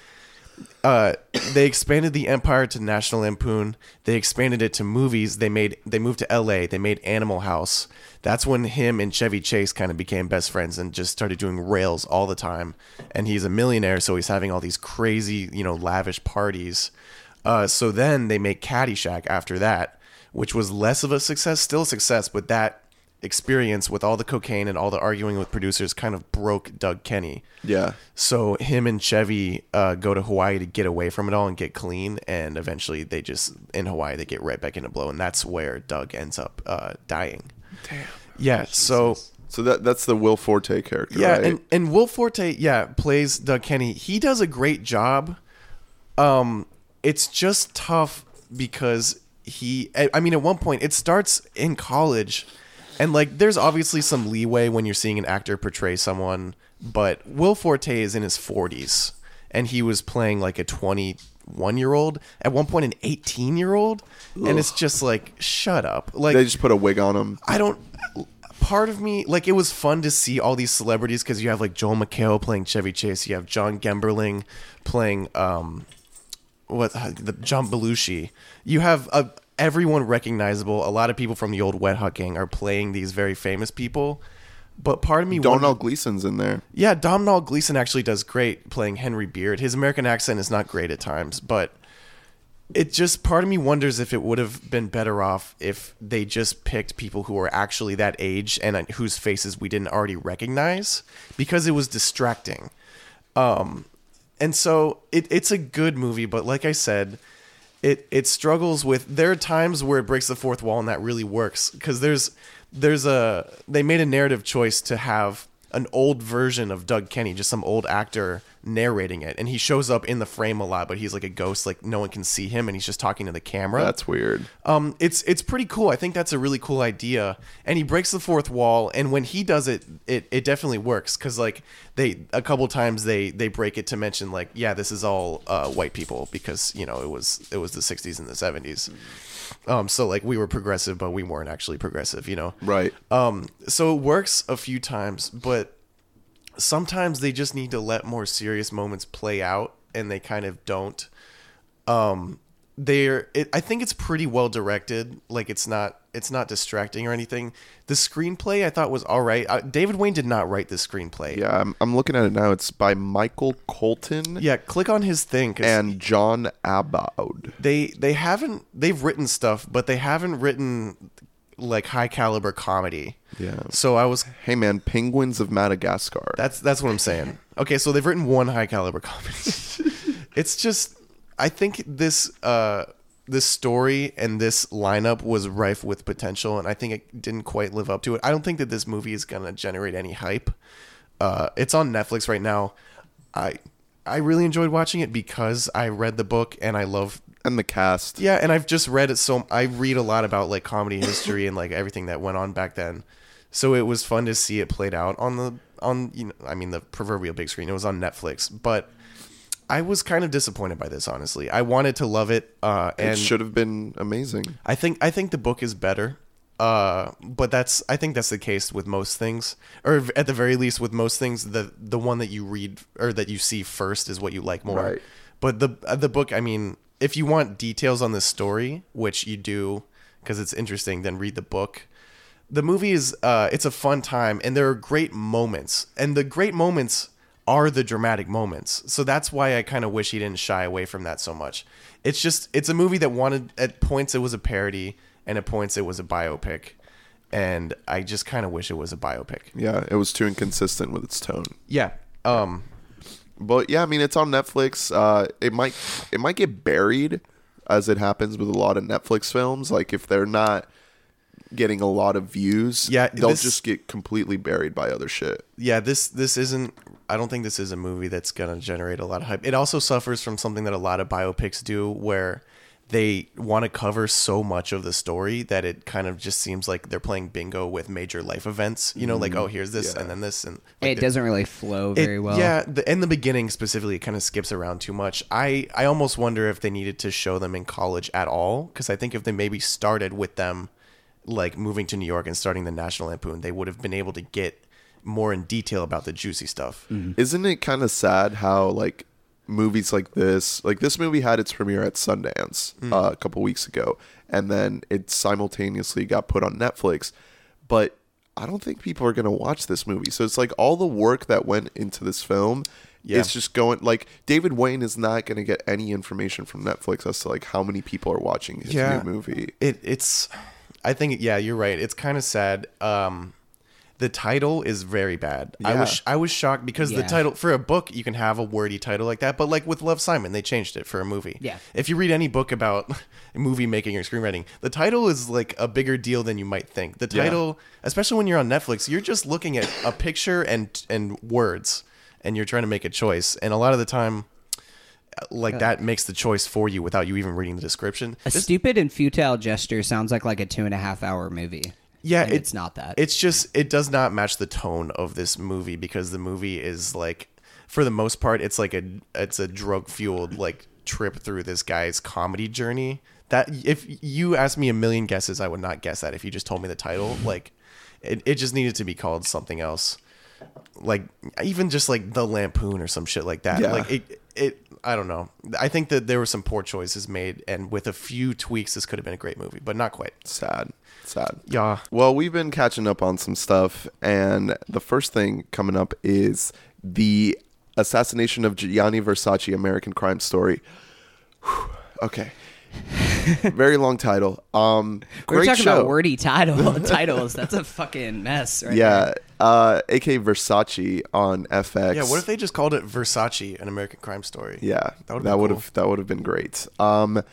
uh, they expanded the empire to National Lampoon. They expanded it to movies. They made they moved to L.A. They made Animal House. That's when him and Chevy Chase kind of became best friends and just started doing rails all the time. And he's a millionaire, so he's having all these crazy, you know, lavish parties. Uh, so then they make Caddyshack after that, which was less of a success, still a success, but that experience with all the cocaine and all the arguing with producers kind of broke Doug Kenney. Yeah. So him and Chevy uh, go to Hawaii to get away from it all and get clean, and eventually they just in Hawaii they get right back into blow, and that's where Doug ends up uh, dying. Damn. Yeah. So So that that's the Will Forte character, yeah, right? and and Will Forte, yeah, plays Doug Kenney. He does a great job. Um, it's just tough because he. I I mean, at one point, it starts in college, and like, there's obviously some leeway when you're seeing an actor portray someone, but Will Forte is in his 40s, and he was playing like a 21 year old. At one point, an 18 year old, and it's just like, shut up, like they just put a wig on him. I don't. Part of me, like, it was fun to see all these celebrities because you have like Joel McHale playing Chevy Chase, you have John Gemberling playing um, what the John Belushi. You have uh, everyone recognizable. A lot of people from the old Wet Hot Gang are playing these very famous people. But part of me, Donald wondered- Gleeson's in there. yeah, Domhnall Gleeson actually does great playing Henry Beard. His American accent is not great at times, but it just part of me wonders if it would have been better off if they just picked people who were actually that age and uh, whose faces we didn't already recognize because it was distracting. Um, and so it, it's a good movie, but like I said, it it struggles with. There are times where it breaks the fourth wall, and that really works because there's there's a they made a narrative choice to have an old version of Doug Kenney, just some old actor narrating it, and he shows up in the frame a lot, but he's like a ghost, like no one can see him, and he's just talking to the camera. That's weird. Um, it's it's pretty cool. I think that's a really cool idea, and he breaks the fourth wall. And when he does it, it, it definitely works because like they a couple times they they break it to mention like yeah this is all uh, white people because you know it was it was the '60s and the '70s. Um, so like we were progressive, but we weren't actually progressive, you know. Right. Um, so it works a few times, but sometimes they just need to let more serious moments play out, and they kind of don't. Um, they're. It, I think it's pretty well directed. Like it's not. It's not distracting or anything. The screenplay I thought was all right. Uh, David Wain did not write the screenplay. Yeah, I'm, I'm looking at it now. It's by Michael Colton Yeah. Click on his thing and John Aboud. they they haven't. They've written stuff, but they haven't written like high caliber comedy. Yeah. So I was Hey man, Penguins of Madagascar. That's that's what I'm saying. Okay, so they've written one high caliber comedy. it's just I think this uh this story and this lineup was rife with potential and I think it didn't quite live up to it. I don't think that this movie is going to generate any hype. Uh it's on Netflix right now. I I really enjoyed watching it because I read the book and I love and the cast. yeah, and I've just read it so I read a lot about like comedy history and like everything that went on back then. So it was fun to see it played out on the on you know I mean the proverbial big screen. It was on Netflix, but I was kind of disappointed by this honestly. I wanted to love it uh It should have been amazing. I think I think the book is better. Uh, but that's I think that's the case with most things, or at the very least with most things, the the one that you read or that you see first is what you like more. Right. But the uh, the book, I mean, if you want details on this story, which you do because it's interesting, then read the book. the movie is uh, it's a fun time, and there are great moments, and the great moments are the dramatic moments. So that's why I kind of wish he didn't shy away from that so much. It's just it's a movie that wanted at points it was a parody, and at points it was a biopic, and I just kind of wish it was a biopic. Yeah, it was too inconsistent with its tone. Yeah. Um. But yeah, I mean, it's on Netflix. Uh, it might it might get buried, as it happens with a lot of Netflix films. Like if they're not getting a lot of views, Yeah, they'll this- just get completely buried by other shit. yeah this this isn't i don't think this is a movie that's going to generate a lot of hype it also suffers from something that a lot of biopics do where they want to cover so much of the story that it kind of just seems like they're playing bingo with major life events you know like oh mm, here's this Yeah. and then this and like it doesn't really flow it- very well. Yeah, the, in the beginning specifically, it kind of skips around too much. I I almost wonder if they needed to show them in college at all, because I think if they maybe started with them, like moving to New York and starting the National Lampoon, they would have been able to get more in detail about the juicy stuff. Mm-hmm. Isn't it kind of sad how like movies like this, like this movie had its premiere at Sundance uh, a couple weeks ago, and then it simultaneously got put on Netflix, but I don't think people are gonna watch this movie. So it's like all the work that went into this film. Yeah. It's just going like David Wain is not going to get any information from Netflix as to like how many people are watching his Yeah. new movie. It it's, I think yeah, you're right. It's kind of sad. Um, the title is very bad. I Yeah. was I was shocked because the title for a book you can have a wordy title like that, but like with Love Simon, they changed it for a movie. Yeah. If you read any book about movie making or screenwriting, the title is like a bigger deal than you might think. The Yeah. title, especially when you're on Netflix, you're just looking at a picture and and words, and you're trying to make a choice. And a lot of the time, uh, like that makes the choice for you without you even reading the description. a This- stupid and futile gesture sounds like like a two and a half hour movie. Yeah, And it- it's not that. It's just it does not match the tone of this movie because the movie is like for the most part it's like a it's a drug fueled like trip through this guy's comedy journey. That if you asked me a million guesses, I would not guess that if you just told me the title. Like it, it just needed to be called something else. Like even just like the lampoon or some shit like that. Yeah. Like it it I don't know. I think that there were some poor choices made and with a few tweaks this could have been a great movie, but not quite. Sad, sad. Yeah. Well, we've been catching up on some stuff, and the first thing coming up is the assassination of Gianni Versace, American Crime Story. Whew. Okay. Very long title. Um, We're great talking show. about wordy title titles. That's a fucking mess, right? yeah, there. uh, AK Versace on FX. Yeah, what if they just called it Versace, an American crime story? Yeah, That would've that been would cool. have that would have been great. Um,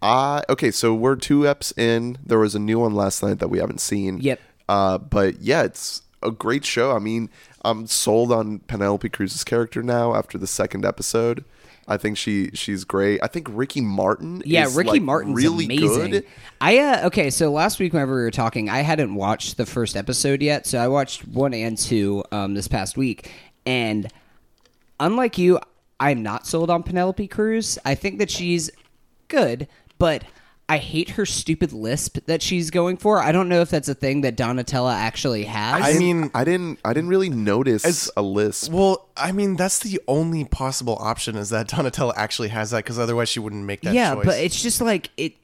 I okay, so we're two eps in. There was a new one last night that we haven't seen. Yep. Uh, but yeah, it's a great show. I mean, I'm sold on Penelope Cruz's character now after the second episode. I think she she's great. I think Ricky Martin. Yeah, Ricky like, Martin's really amazing. good. I uh, okay, so last week whenever we were talking, I hadn't watched the first episode yet, so I watched one and two um, this past week, and unlike you, I'm not sold on Penelope Cruz. I think that she's good, but I hate her stupid lisp that she's going for. I don't know if that's a thing that Donatella actually has. I mean- I didn't I didn't really notice As- a list. Well, I mean, that's the only possible option is that Donatella actually has that because otherwise she wouldn't make that yeah, choice. but it's just like it.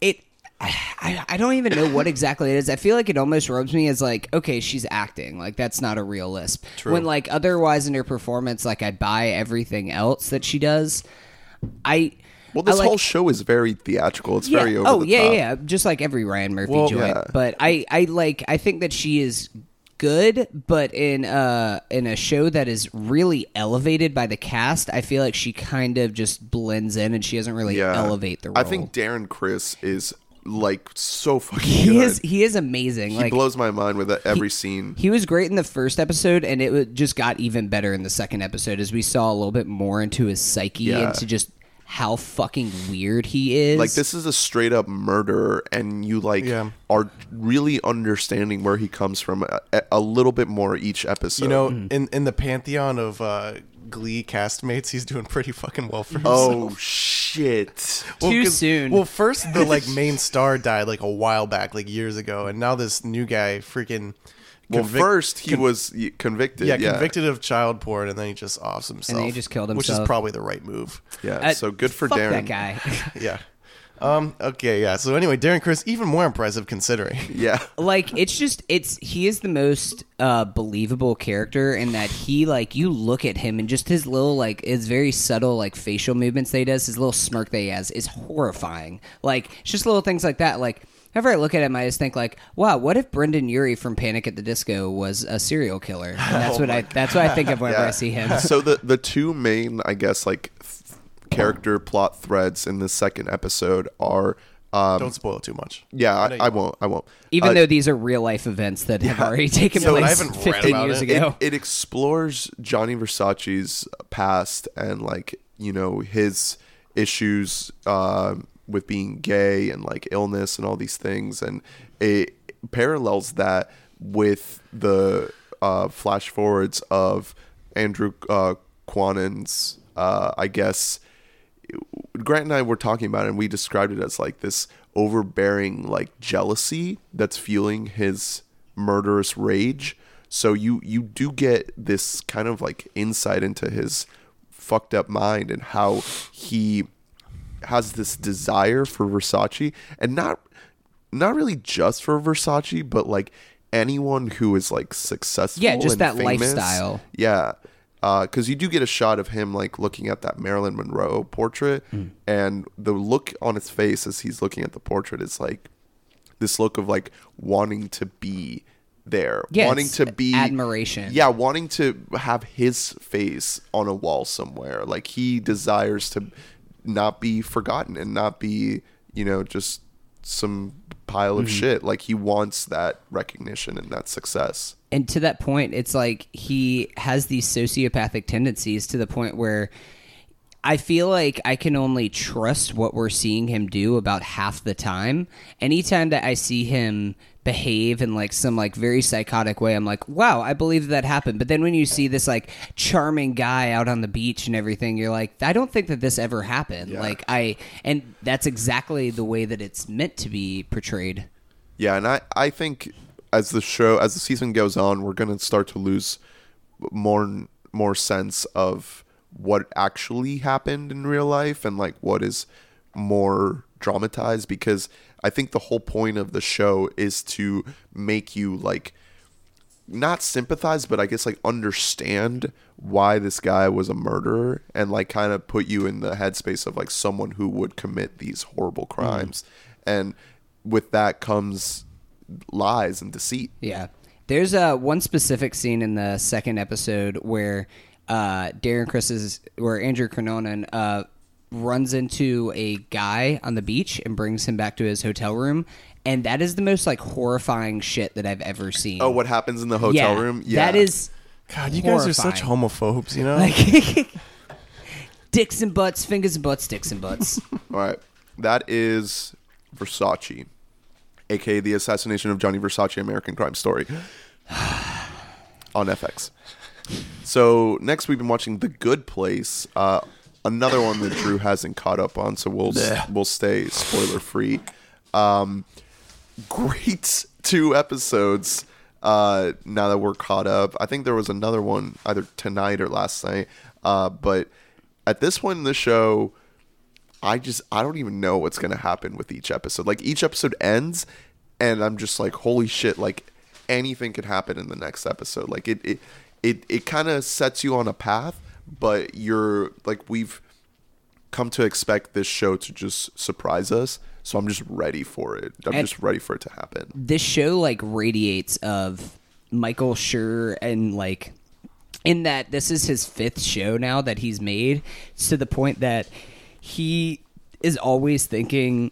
It. I, I don't even know what exactly it is. I feel like it almost rubs me as like, okay, she's acting. Like that's not a real lisp. True. When like otherwise in her performance, like I buy everything else that she does. I. well, this like- whole show is very theatrical. It's yeah. very over oh yeah, top. yeah, just like every Ryan Murphy Well, joint. yeah. But I, I like. I think that she is good, but in uh in a show that is really elevated by the cast, I feel like she kind of just blends in and she doesn't really Yeah. elevate the role. I think Darren Criss is like so fucking he good. is he is amazing. he like blows my mind with every scene. he was great in the first episode, and it just got even better in the second episode as we saw a little bit more into his psyche Yeah. and to just how fucking weird he is. like this is a straight up murder and you like Yeah. are really understanding where he comes from a, a little bit more each episode you know, Mm. in in the pantheon of uh, Glee castmates, he's doing pretty fucking well for himself. oh shit Well, Too 'cause- soon. Well, first the like main star died like a while back, like years ago, and now this new guy freaking. Well convic- first he con- was convicted yeah, yeah, convicted of child porn, and then he just offs himself. And he just killed himself which is himself. probably the right move. yeah Uh, so good for fuck darren that guy. Yeah. Um. Okay. Yeah. So anyway, Darren Criss, even more impressive considering. Yeah. like it's just it's he is the most uh believable character in that he like you look at him and just his little like his very subtle like facial movements that he does his little smirk that he has is horrifying like it's just little things like that like Whenever I look at him, I just think like, "Wow, what if Brendon Urie from Panic at the Disco was a serial killer?" And that's what I that's what I think of whenever I see him. so the the two main, I guess, like th- character plot threads in the second episode are. Um, Don't spoil it too much. yeah, know I, I won't. won't. I won't. Even Uh, though these are real life events that have already taken So place 15 years it. ago. it, it explores Gianni Versace's past and like you know his issues uh, with being gay and like illness and all these things, and it parallels that with the uh, flash forwards of Andrew uh, Cunanan's, uh, I guess. Grant and I were talking about it and we described it as like this overbearing like jealousy that's fueling his murderous rage. So you you do get this kind of like insight into his fucked up mind and how he has this desire for Versace and not not really just for Versace, but like anyone who is like successful. Yeah, just that famous. lifestyle. Yeah, because you do get a shot of him like looking at that Marilyn Monroe portrait, Hmm. and the look on his face as he's looking at the portrait is like this look of like wanting to be there, Yeah, wanting to be admiration. Yeah, wanting to have his face on a wall somewhere. Like he desires to not be forgotten and not be, you know, just some pile Mm-hmm. of shit. Like he wants that recognition and that success. and to that point it's like he has these sociopathic tendencies to the point where I feel like I can only trust what we're seeing him do about half the time. Anytime that I see him behave in like some like very psychotic way, I'm like, wow, I believe that happened. But then when you see this like charming guy out on the beach and everything, you're like, I don't think that this ever happened. Like I, and that's exactly the way that it's meant to be portrayed. Yeah, and I, I think as the show as the season goes on, we're gonna start to lose more more sense of what actually happened in real life and like what is more dramatized because I think the whole point of the show is to make you like not sympathize, but I guess like understand why this guy was a murderer and like kind of put you in the headspace of like someone who would commit these horrible crimes. And with that comes lies and deceit. Yeah. There's uh, one specific scene in the second episode where uh, Darren Criss's, where Andrew Cunanan uh, runs into a guy on the beach and brings him back to his hotel room. And that is the most like horrifying shit that I've ever seen. Oh, what happens in the hotel yeah, room? Yeah. That is. God, you guys are such homophobes. You know. Like, dicks and butts, fingers and butts, dicks and butts. All right. That is Versace, aka the assassination of Gianni Versace American Crime Story on FX. So next we've been watching The Good Place, uh, another one that Drew hasn't caught up on, so we'll we'll stay spoiler free. Um, great two episodes. Uh, now that we're caught up, I think there was another one either tonight or last night. Uh, but at this point in the show, I just I don't even know what's gonna happen with each episode. Like each episode ends, and I'm just like, holy shit! Like anything could happen in the next episode. Like it it it, it kind of sets you on a path, but you're like we've come to expect this show to just surprise us. So I'm just ready for it. I'm And- just ready for it to happen. this show like radiates of Michael Schur and like in that this is his fifth show now that he's made to the point that he is always thinking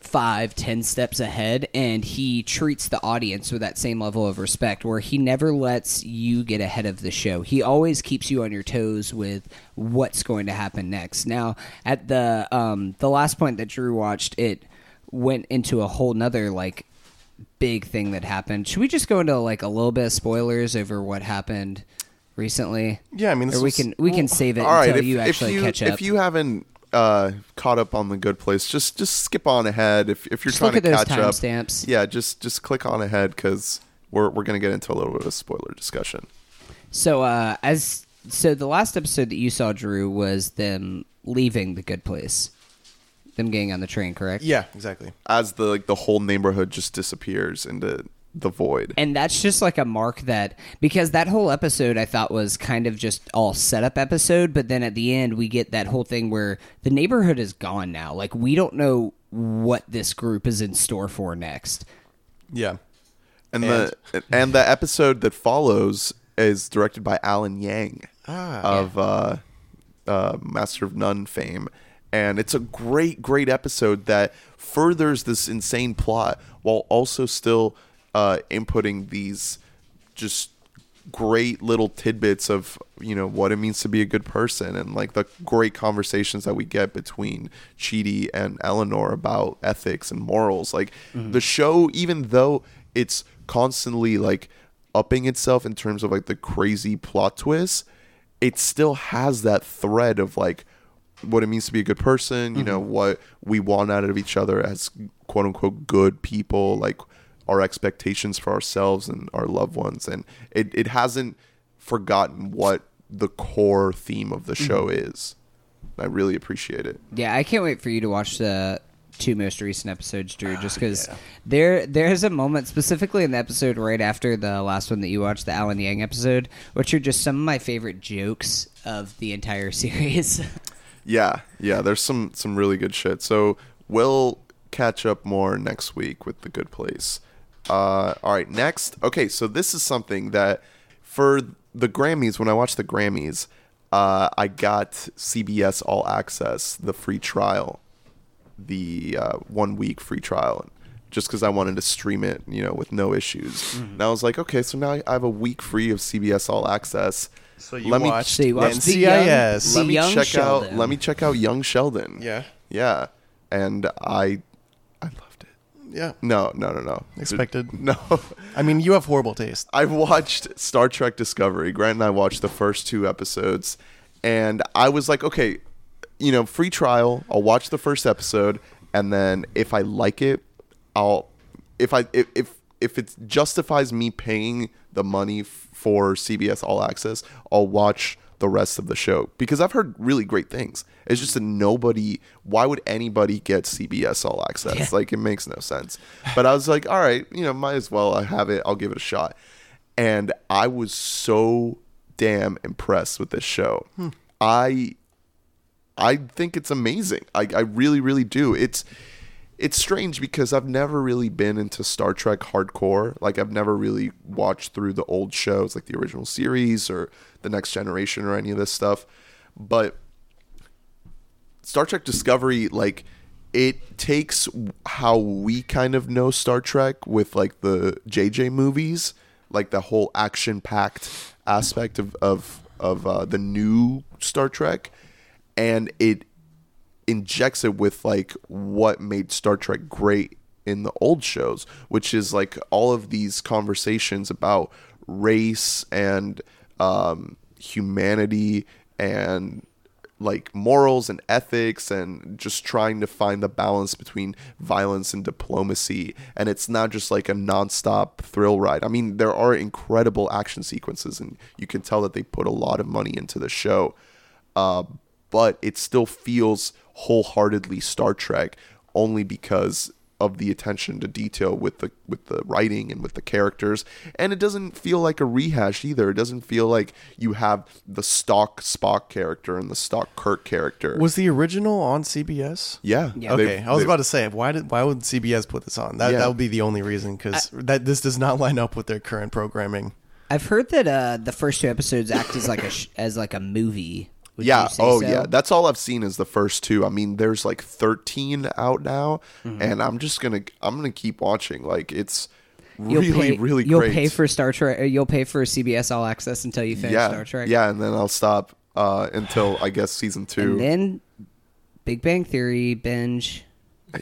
five ten steps ahead and he treats the audience with that same level of respect where he never lets you get ahead of the show. He always keeps you on your toes with what's going to happen next. Now at the um the last point that drew watched it went into a whole nother like big thing that happened. Should we just go into like a little bit of spoilers over what happened recently? Yeah, I mean, this or we was- can we can save it All right, until if you actually you catch up. if you haven't uh, caught up on the Good Place, just just skip on ahead. If if you're Just trying look to at those catch up, timestamps. yeah, just just click on ahead because we're we're gonna get into a little bit of a spoiler discussion. So uh as so the last episode that you saw Drew was them leaving the good place. them getting on the train, correct? Yeah, exactly. as the like the whole neighborhood just disappears into the void. And that's just like a mark that because that whole episode I thought was kind of just all setup episode, but then at the end we get that whole thing where the neighborhood is gone now. Like we don't know what this group is in store for next. Yeah. and the and the episode that follows is directed by Alan Yang of uh, uh, Master of None fame, and it's a great, great episode that furthers this insane plot while also still uh, inputting these just great little tidbits of you know what it means to be a good person and like the great conversations that we get between Chidi and Eleanor about ethics and morals. Like the show even though it's constantly like upping itself in terms of like the crazy plot twists it still has that thread of like what it means to be a good person, you know, what we want out of each other as quote unquote good people, like our expectations for ourselves and our loved ones. And it, it hasn't forgotten what the core theme of the show is. I really appreciate it. Yeah, I can't wait for you to watch the two most recent episodes, Drew. Ah, Just because there there's a moment specifically in the episode right after the last one that you watched, the Alan Yang episode, which are just some of my favorite jokes of the entire series. Yeah, yeah, there's some some really good shit. So we'll catch up more next week with the good place. Uh, all right, next. Okay, so this is something that for the Grammys, when I watched the Grammys, uh, I got CBS All Access, the free trial, the uh, one week free trial, just because I wanted to stream it, you know, with no issues. And I was like, okay, so now I have a week free of CBS All Access. So you Let me- watched So you watched the young- NCIS. the let me young check Sheldon. out. Let me check out Young Sheldon. yeah. Yeah, and I, I loved it. Yeah. No, no, no, no. Expected. No, I mean, you have horrible taste. I've watched Star Trek Discovery. Grant and I watched the first two episodes, and I was like, okay, you know, free trial. I'll watch the first episode, and then if I like it, I'll. If I if if, if it justifies me paying the money f- for CBS All Access, I'll watch the rest of the show because I've heard really great things. It's just that nobody. Why would anybody get CBS All Access? Like it makes no sense. But I was like, all right, you know, might as well. I have it. I'll give it a shot. And I was so damn impressed with this show. Hmm. I I think it's amazing. I, I really, really do. It's it's strange because I've never really been into Star Trek hardcore. Like I've never really watched through the old shows, like the original series or the Next Generation or any of this stuff. But Star Trek Discovery, like it takes how we kind of know Star Trek with like the JJ movies, like the whole action packed aspect of of of uh, the new Star Trek, and it injects it with like what made Star Trek great in the old shows, which is like all of these conversations about race and um, humanity and like morals and ethics and just trying to find the balance between violence and diplomacy and it's not just like a nonstop thrill ride. I mean, there are incredible action sequences and you can tell that they put a lot of money into the show. Uh, but it still feels wholeheartedly Star Trek only because of the attention to detail with the with the writing and with the characters and it doesn't feel like a rehash either it doesn't feel like you have the stock Spock character and the stock Kirk character Was the original on CBS? yeah, Yeah. Okay, they've- I was about to say why did why would CBS put this on? That Yeah. that would be the only reason because that this does not line up with their current programming. I've heard that uh, the first two episodes act as like a sh- as like a movie. Would yeah oh so? yeah that's all i've seen is the first two i mean there's like 13 out now Mm-hmm. and i'm just gonna i'm gonna keep watching like it's You'll really pay, really You'll great pay for Star Trek. You'll pay for CBS All Access until you finish yeah Star Trek. yeah and then i'll stop uh until i guess season two and then Big Bang Theory binge.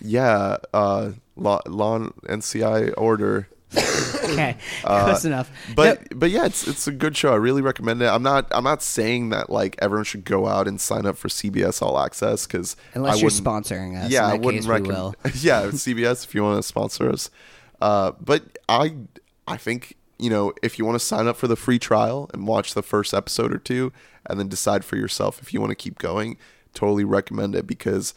yeah uh law, law nci order Okay, close enough. Uh, but but yeah it's it's a good show i really recommend it i'm not i'm not saying that like everyone should go out and sign up for cbs all access because unless you're sponsoring us, yeah, I wouldn't recommend. will. yeah, CBS if you want to sponsor us. Uh, but I, I think you know if you want to sign up for the free trial and watch the first episode or two, and then decide for yourself if you want to keep going, totally recommend it because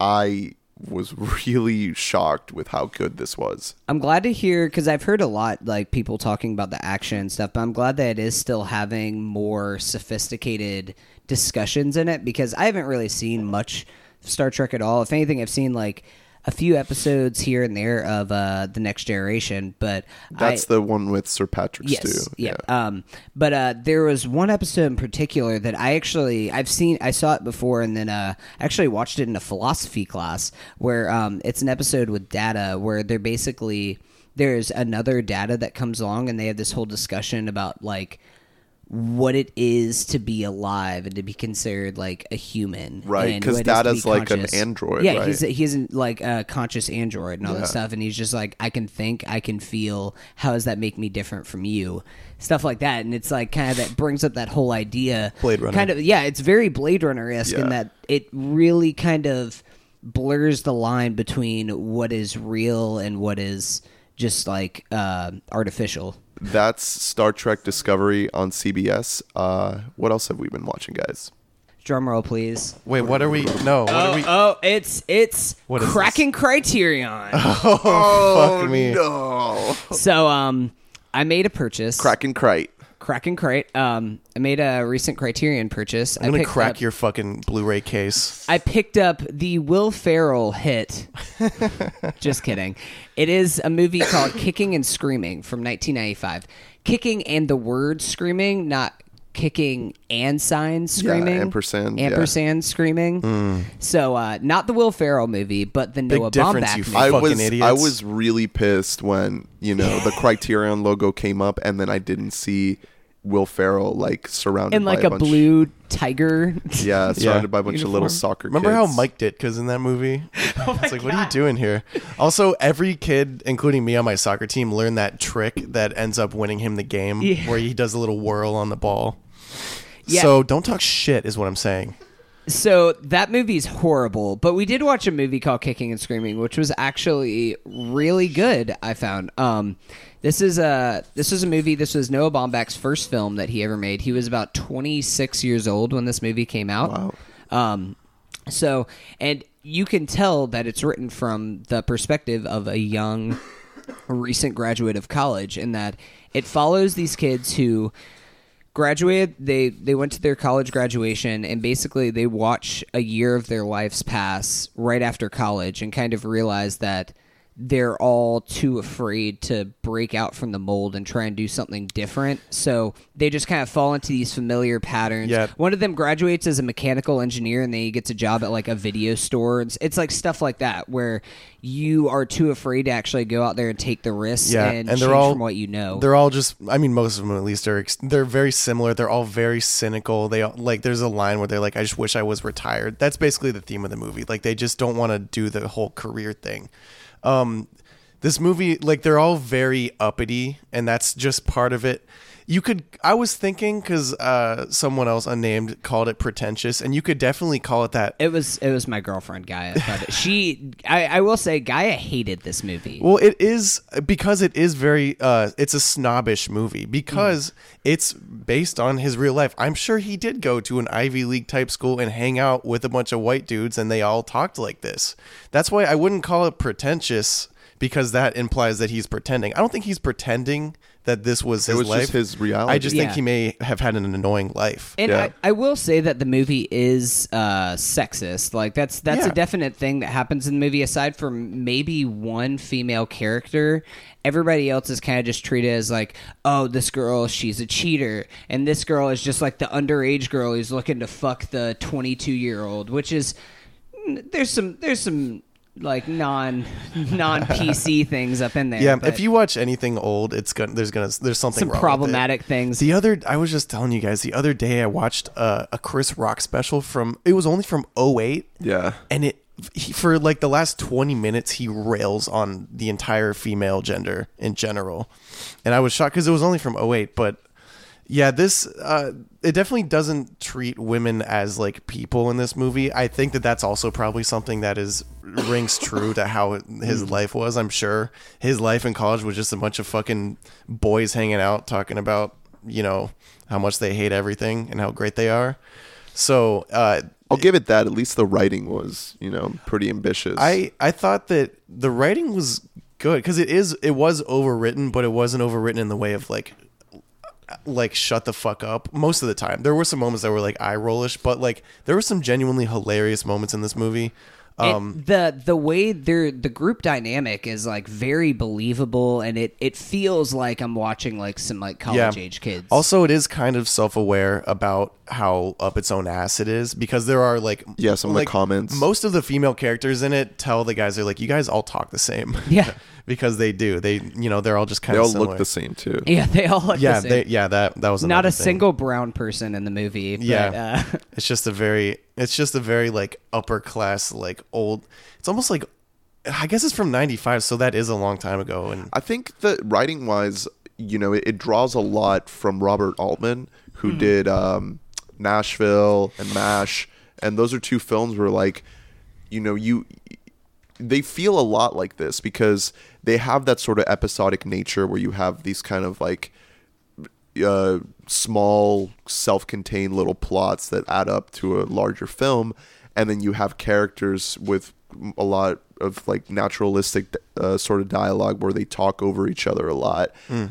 I was really shocked with how good this was. I'm glad to hear because I've heard a lot like people talking about the action and stuff, but I'm glad that it is still having more sophisticated discussions in it because I haven't really seen much Star Trek at all. If anything, I've seen like a few episodes here and there of uh, the Next Generation, but That's I, the one with Sir Patrick yes, Stew. yeah. Um, but uh, there was one episode in particular that I actually I've seen I saw it before and then uh, actually watched it in a philosophy class where um, it's an episode with Data where they're basically there's another Data that comes along and they have this whole discussion about like what it is to be alive and to be considered like a human, Right, Because that is, it is be like an android, Yeah, right? he's he's like a conscious android and all Yeah. that stuff, and he's just like, I can think, I can feel. How does that make me different from you? Stuff like that, and it's like kind of that brings up that whole idea. Blade Runner. Kind of, yeah, it's very Blade Runner esque Yeah. in that it really kind of blurs the line between what is real and what is just like uh, artificial. That's Star Trek Discovery on CBS. Uh, what else have we been watching, guys? Drum roll, please. Wait, what are we? No, what are we? oh, it's it's What is cracking Criterion. Oh, fuck me. No. so, um, I made a purchase. Crack and Crate. Crack and Crate. Um, I made a recent Criterion purchase. I'm gonna picked crack up, your fucking Blu-ray case. I picked up the Will Ferrell hit. Just kidding. It is a movie called Kicking and Screaming from 1995. Kicking and the word screaming, not kicking and sign screaming. ampersand, yeah. Ampersand screaming. So, uh, not the Will Ferrell movie, but the Noah difference, Baumbach you movie. I fucking was idiots. I was really pissed when you know the Criterion logo came up, and then I didn't see Will Ferrell like surrounded in like by a, bunch, blue tiger. yeah surrounded by a bunch of little soccer. Remember how kids. Mike Because in that movie? Oh it's like, what are you doing here? Also, every kid, including me on my soccer team, learned that trick that ends up winning him the game, Yeah. where he does a little whirl on the ball. Yeah. So don't talk shit, is what I'm saying. So that movie's horrible, but we did watch a movie called Kicking and Screaming, which was actually really good. I found. Um, this is a this was a movie. This was Noah Baumbach's first film that he ever made. He was about 26 years old when this movie came out. Wow. Um, so and you can tell that it's written from the perspective of a young, recent graduate of college, in that it follows these kids who graduated they they went to their college graduation and basically they watch a year of their lives pass right after college and kind of realize that they're all too afraid to break out from the mold and try and do something different so they just kind of fall into these familiar patterns Yeah. one of them graduates as a mechanical engineer and then he gets a job at like a video store it's, it's like stuff like that where you are too afraid to actually go out there and take the risks Yeah, and, and change they're all from what you know They're all just. I mean, most of them at least are. They're very similar. They're all very cynical. They all, like. There's a line where they're like, "I just wish I was retired." That's basically the theme of the movie. Like they just don't want to do the whole career thing. Um, this movie, like they're all very uppity, and that's just part of it. You could. I was thinking because uh, someone else unnamed called it pretentious, and you could definitely call it that. It was it was my girlfriend Gaia. But she, I, I will say, Gaia hated this movie. Well, it is because it is very uh it's a snobbish movie because it's based on his real life. I'm sure he did go to an Ivy League type school and hang out with a bunch of white dudes and they all talked like this. That's why I wouldn't call it pretentious because that implies that he's pretending. I don't think he's pretending that this was his was life. just his reality. I just think Yeah. he may have had an annoying life. And Yeah. I, I will say that the movie is uh, sexist. Like that's that's Yeah. a definite thing that happens in the movie. Aside from maybe one female character, everybody else is kind of just treated as like, oh, this girl, she's a cheater, and this girl is just like the underage girl who's looking to fuck the twenty-two year old, which is there's some there's some like non non PC things up in there. Yeah, but if you watch anything old, it's gonna there's gonna there's something some wrong with it. problematic things. The other, I was just telling you guys, the other day I watched uh, a Chris Rock special from, it was only from 08. Yeah. And it, he, for like the last 20 minutes, he rails on the entire female gender in general. And I was shocked because it was only from 08. But yeah, this, uh, it definitely doesn't treat women as like people in this movie. I think that that's also probably something that is rings true to how his life was. I'm sure his life in college was just a bunch of fucking boys hanging out talking about, you know, how much they hate everything and how great they are. So, uh, I'll give it that. At least the writing was, you know, pretty ambitious. I I thought that the writing was good because it is it was overwritten, but it wasn't overwritten in the way of like like shut the fuck up most of the time. There were some moments that were like eye rollish, but like there were some genuinely hilarious moments in this movie. Um, it, the the way they're the group dynamic is like very believable and it it feels like I'm watching like some like college age kids. Also, it is kind of self aware about how up its own ass it is because there are like Yeah, some of the comments. Most of the female characters in it tell the guys they're like, you guys all talk the same. Yeah. because they do. They you know they're all just kind of they of all similar. look the same too. yeah, they all look Yeah, the same. they, yeah. That that was not a thing. single brown person in the movie. But, Yeah. uh, It's just a very it's just a very like upper class like old. It's almost like I guess it's from '95, so that is a long time ago. And I think that writing wise, you know, it, it draws a lot from Robert Altman, who did um, Nashville and MASH, and those are two films where like, you know, you they feel a lot like this because they have that sort of episodic nature where you have these kind of like uh, small, self-contained little plots that add up to a larger film, and then you have characters with a lot of like naturalistic uh, sort of dialogue where they talk over each other a lot.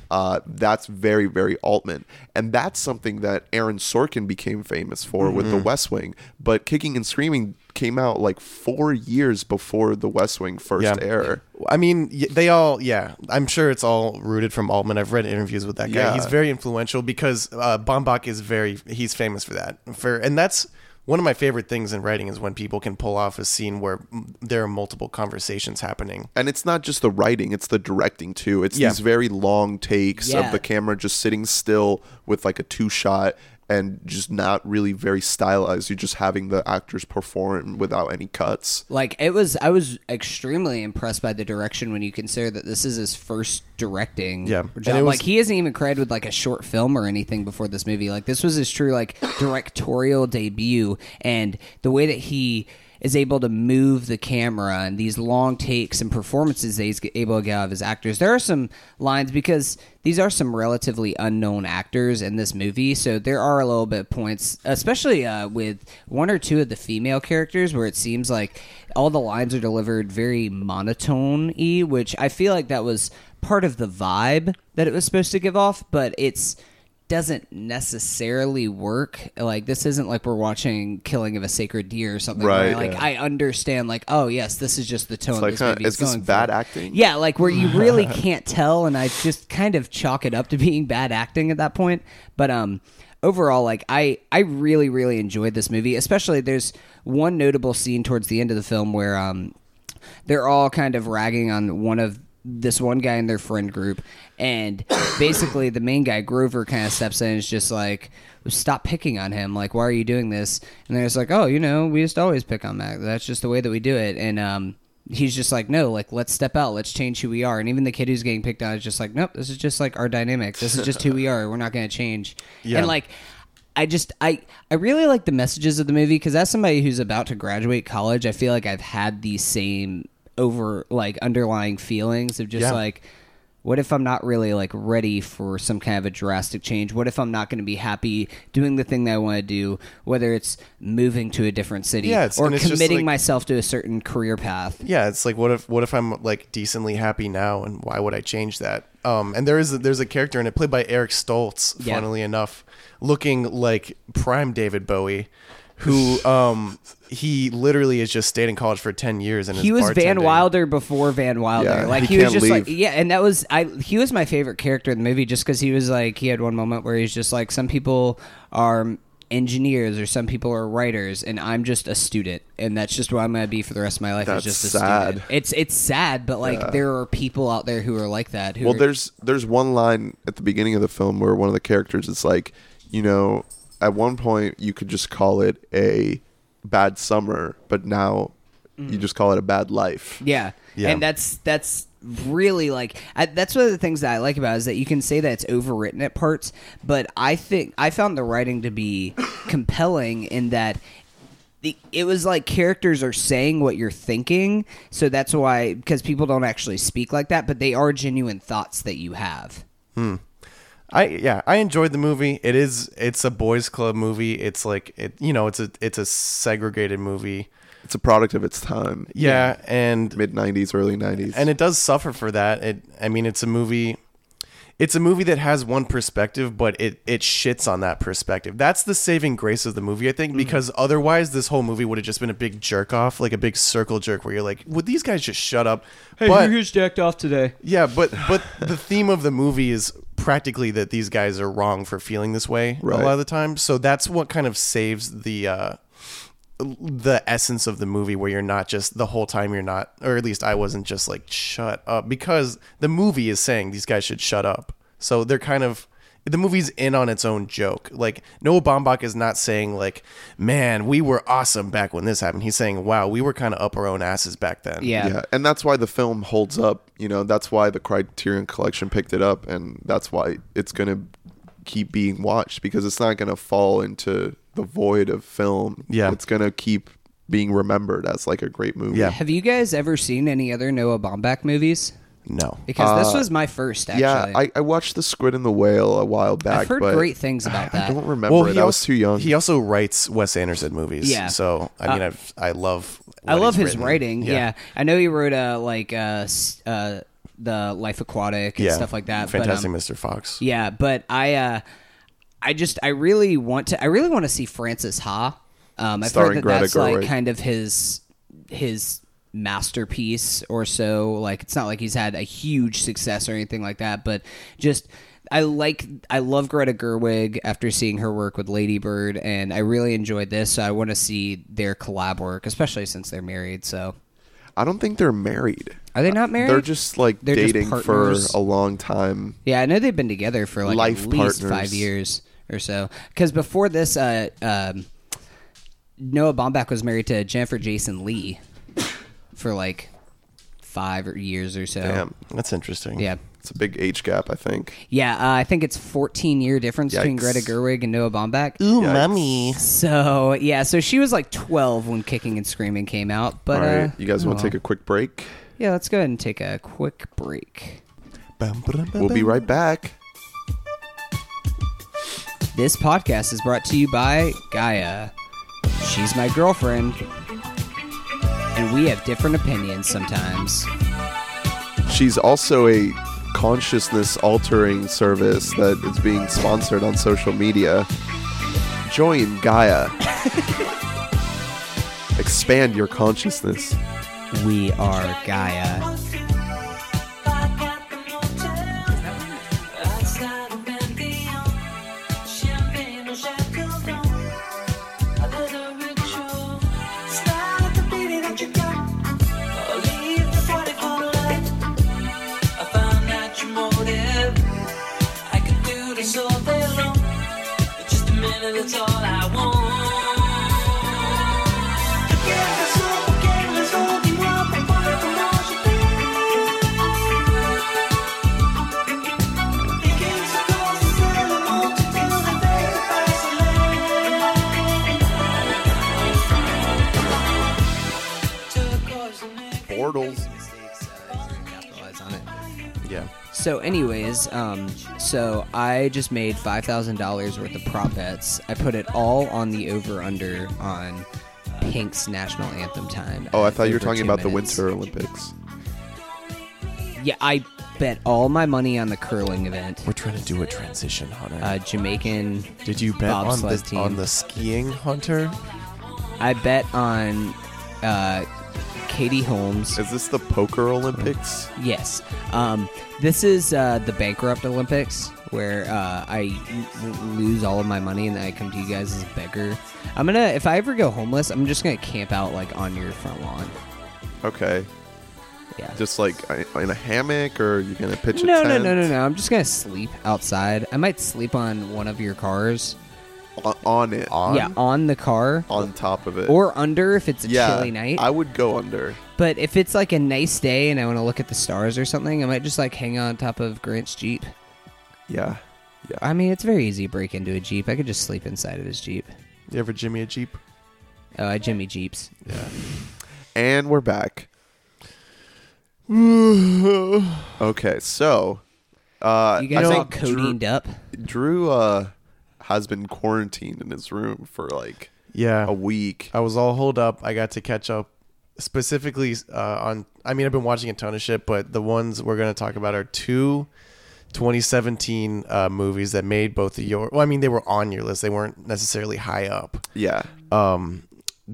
Uh, that's very, very Altman, and that's something that Aaron Sorkin became famous for with The West Wing. But Kicking and Screaming came out like four years before The West Wing first Yeah. aired. I mean, they all, yeah. I'm sure it's all rooted from Altman. I've read interviews with that guy. Yeah. He's very influential because uh, Baumbach is very, he's famous for that. For and that's one of my favorite things in writing is when people can pull off a scene where there are multiple conversations happening. and it's not just the writing it's the directing too it's Yeah. these very long takes Yeah. of the camera just sitting still with like a two shot and just not really very stylized you're just having the actors perform without any cuts like it was, I was extremely impressed by the direction when you consider that this is his first directing. Yeah. job. Was- like he isn't even credited with like a short film or anything before this movie. Like this was his true like directorial debut, and the way that he is able to move the camera and these long takes and performances that he's able to get out of his actors. There are some lines because these are some relatively unknown actors in this movie, so there are a little bit of points, especially uh, with one or two of the female characters, where it seems like all the lines are delivered very monotone-y, which I feel like that was part of the vibe that it was supposed to give off, but it's doesn't necessarily work. Like this isn't like we're watching Killing of a Sacred Deer or something. where, Right, like yeah. I understand. Like oh yes, this is just the tone. like, this huh, movie is this going bad for. acting? Yeah, like where you really can't tell, and I just kind of chalk it up to being bad acting at that point. But um, overall, like I I really really enjoyed this movie. Especially there's one notable scene towards the end of the film where um they're all kind of ragging on one of this one guy in their friend group and basically the main guy grover kind of steps in and is just like stop picking on him. Like why are you doing this? And they're just like oh you know we just always pick on mac that's just the way that we do it. And um he's just like no like let's step out. Let's change who we are. And even the kid who's getting picked on is just like nope this is just like our dynamic. This is just who we are. We're not going to change Yeah. and like I just I I really like the messages of the movie because as somebody who's about to graduate college, I feel like I've had these same over like underlying feelings of just Yeah. like what if I'm not really like ready for some kind of a drastic change? What if I'm not going to be happy doing the thing that I want to do, whether it's moving to a different city Yeah, or committing like- myself to a certain career path? Yeah, it's like what if what if I'm like decently happy now, and why would I change that? Um, and there is a, there's a character in it played by Eric Stoltz, Yeah. funnily enough, looking like prime David Bowie, who um he literally has just stayed in college for ten years and he is was Van bartending. Wilder before Van Wilder. Yeah, like he he, was can't just like leave. yeah, and that was I. He was my favorite character in the movie just because he was like he had one moment where he's just like some people are engineers or some people are writers and I'm just a student and that's just what I'm gonna be for the rest of my life. That's is just a sad. student. It's it's sad, but like there are people out there who are like that. Who Well, are- there's there's one line at the beginning of the film where one of the characters is like, you know, at one point you could just call it a bad summer, but now you mm. just call it a bad life. Yeah. Yeah. And that's that's really like I, that's one of the things that I like about it is that you can say that it's overwritten at parts, but I think I found the writing to be compelling in that the, it was like characters are saying what you're thinking, so that's why because people don't actually speak like that, but they are genuine thoughts that you have. Hmm. I yeah, I enjoyed the movie. It is it's a boys club movie. It's like it you know, it's a it's a segregated movie. It's a product of its time. Yeah, and Mid '90s, early '90s. and it does suffer for that. It I mean, it's a movie it's a movie that has one perspective, but it it shits on that perspective. That's the saving grace of the movie, I think, mm-hmm. because otherwise this whole movie would have just been a big jerk off, like a big circle jerk where you're like, would these guys just shut up? Hey, but who's jacked off today? yeah, but but the theme of the movie is practically that these guys are wrong for feeling this way Right. a lot of the time. So that's what kind of saves the uh the essence of the movie where you're not just the whole time you're not or at least I wasn't just like shut up because the movie is saying these guys should shut up. So they're kind of the movie's in on its own joke. Like Noah Baumbach is not saying like, "Man, we were awesome back when this happened." He's saying, "Wow, we were kind of up our own asses back then." Yeah. yeah, and that's why the film holds up. You know, that's why the Criterion Collection picked it up, and that's why it's gonna keep being watched because it's not gonna fall into the void of film. Yeah. it's gonna keep being remembered as like a great movie. Yeah. Have you guys ever seen any other Noah Baumbach movies? No. Because this Uh, was my first, actually. yeah. I, I watched The Squid and the Whale a while back. I've heard but great things about that. I don't remember it. I was too young. He also writes Wes Anderson movies. Yeah. So I mean, Uh, I've, I love. I love he's his written. writing. Yeah. I know he wrote uh, like uh, uh, the Life Aquatic and Yeah. stuff like that. Fantastic but, um, Mr. Fox. Yeah, but I, uh, I just, I really want to, I really want to see Frances Ha. Um, I've Starring heard that Greta that's like kind of his, his masterpiece or so. Like, it's not like he's had a huge success or anything like that, but just. I like I love Greta Gerwig after seeing her work with Lady Bird and I really enjoyed this so I want to see their collab work especially since they're married so I don't think they're married. are they not married? They're just like They're just dating for a long time. Yeah, I know they've been together for like Life at least partners. five years or so. Because before this, uh, um, Noah Baumbach was married to Jennifer Jason Leigh for like five years or so. Damn, That's interesting. Yeah. it's a big age gap. I think. Yeah, uh, I think it's 14 year difference between Greta Gerwig and Noah Baumbach. Ooh, Yikes. mommy. So yeah, so she was like 12 when Kicking and Screaming came out. But All right, uh, you guys want to take a quick break? yeah, let's go ahead and take a quick break. We'll be right back. This podcast is brought to you by Gaia. She's my girlfriend, and we have different opinions sometimes. She's also a consciousness altering service that is being sponsored on social media. Join Gaia. Expand your consciousness. We are Gaia. Um, so I just made five thousand dollars worth of prop bets. I put it all on the over under on Pink's national anthem time. Oh, I thought you were talking two about the. Winter Olympics. Yeah, I bet all my money on the curling event. We're trying to do a transition, Hunter. Uh, Jamaican. Did you bet on the team. on the skiing, Hunter? I bet on uh, Katie Holmes. Is this the Poker Olympics? Yes. Um, this is uh, the bankrupt Olympics where uh, I lose all of my money and I come to you guys as a beggar. I'm gonna if I ever go homeless, I'm just gonna camp out like on your front lawn. Okay. Yeah. Just like in a hammock, or you're gonna pitch a no, no, tent? no, no, no. I'm just gonna sleep outside. I might sleep on one of your cars. O- on it, On? Yeah, on the car. on top of it, Or under if it's a yeah, chilly night. I would go under. but if it's like a nice day and I want to look at the stars or something, I might just like hang on top of Grant's Jeep. Yeah, yeah. I mean, it's very easy to break into a Jeep. I could just sleep inside of his Jeep. You ever Jimmy a Jeep? Oh, I Jimmy Jeeps. Yeah. And we're back. okay, so uh, You guys I all think Drew- codined up. Drew uh, has been quarantined in his room for like Yeah, a week. I was all holed up. I got to catch up specifically uh, on. I mean, I've been watching a ton of shit, but the ones we're going to talk about are two 2017 uh, movies that made both of your. Well, I mean, they were on your list. They weren't necessarily high up, Yeah. um,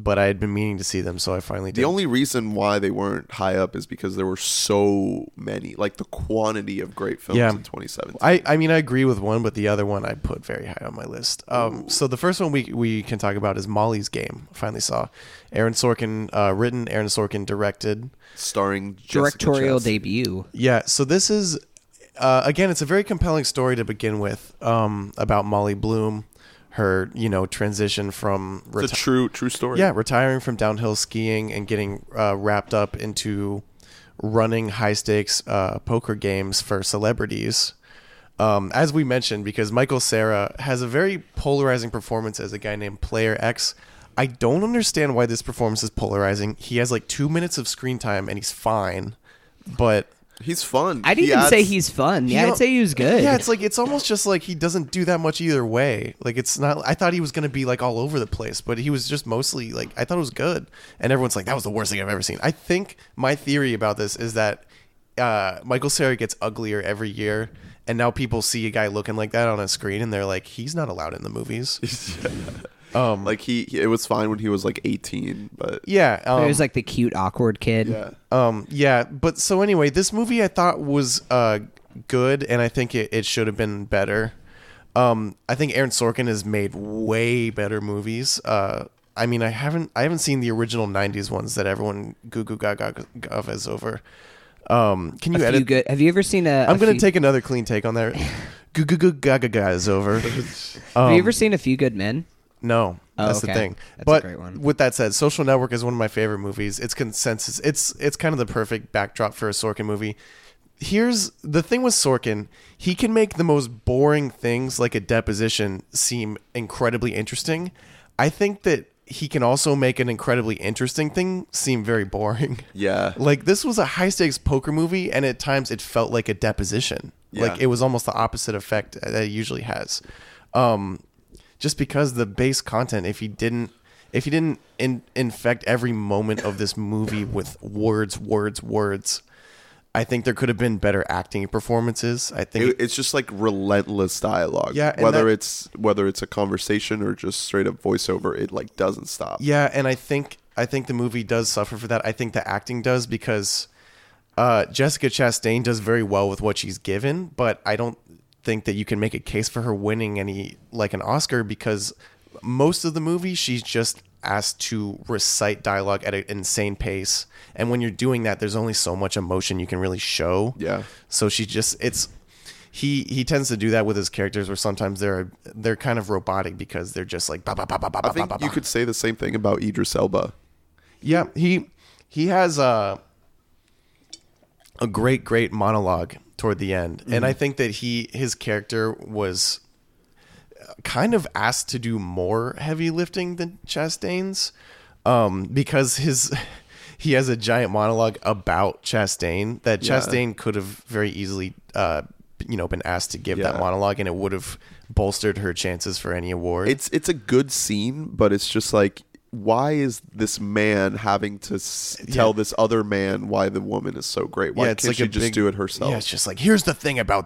but I had been meaning to see them, so I finally did. The only reason why they weren't high up is because there were so many, like the quantity of great films Yeah. in 2017. I, I mean, I agree with one, but the other one I put very high on my list. Um, so the first one we we can talk about is Molly's Game. I finally saw Aaron Sorkin uh, written, Aaron Sorkin directed. Starring Jessica Directorial Chastain. debut. Yeah, so this is uh, again, it's a very compelling story to begin with um, about Molly Bloom, her you know transition from It's a true true story. yeah retiring from downhill skiing and getting uh, wrapped up into running high stakes uh, poker games for celebrities. Um, as we mentioned, because Michael Cera has a very polarizing performance as a guy named Player X. I don't understand why this performance is polarizing. He has like two minutes of screen time and he's fine, but He's fun. I'd He even adds- say he's fun. Yeah, you know- I'd say he was good. Yeah, it's like it's almost just like he doesn't do that much either way. Like it's not. I thought he was gonna be like all over the place, but he was just mostly like I thought it was good. And everyone's like that was the worst thing I've ever seen. I think my theory about this is that uh, Michael Cera gets uglier every year, and now people see a guy looking like that on a screen, and they're like, he's not allowed in the movies. um, like he, he- it was fine when he was like 18, but yeah, um, he was like the cute, awkward kid. yeah. Um, yeah, but so anyway, this movie I thought was uh good, and I think it, it should have been better. Um, I think Aaron Sorkin has made way better movies. Uh, I mean, I haven't I haven't seen the original '90s ones that everyone goo goo gaga gagas over. Um, can you few edit? good. Have you ever seen a? I'm a gonna few- take another clean take on that. goo goo goo gaga guys over. Have Um, you ever seen a few good men? No, Oh, that's the thing. That's a but great one. with that said, Social Network is one of my favorite movies. It's consensus. It's it's kind of the perfect backdrop for a Sorkin movie. Here's the thing with Sorkin: he can make the most boring things, like a deposition, seem incredibly interesting. I think that he can also make an incredibly interesting thing seem very boring. Yeah. Like this was a high stakes poker movie, and at times it felt like a deposition. Like it was almost the opposite effect that it usually has. Um, just because the base content, if he didn't, if he didn't in, infect every moment of this movie with words, words, words, I think there could have been better acting performances. I think It, it's just like relentless dialogue. Yeah, whether that- it's whether it's a conversation or just straight up voiceover, it like doesn't stop. Yeah, and I think I think the movie does suffer for that. I think the acting does because uh, Jessica Chastain does very well with what she's given, but I don't think that you can make a case for her winning any like an Oscar because most of the movie she's just asked to recite dialogue at an insane pace, and when you're doing that, there's only so much emotion you can really show. Yeah. So she just it's he he tends to do that with his characters where sometimes they're they're kind of robotic because they're just like ba ba ba ba ba I think ba you ba. could say the same thing about Idris Elba. Yeah, he he has a a great great monologue toward the end, and I think that he his character was kind of asked to do more heavy lifting than Chastain's, um, because his he has a giant monologue about Chastain that Yeah. Chastain could have very easily uh, you know been asked to give that monologue, and it would have bolstered her chances for any award. It's it's a good scene, but it's just like why is this man having to s- tell Yeah. this other man why the woman is so great? Why can't she just big- do it herself? Yeah, it's just like here's the thing about this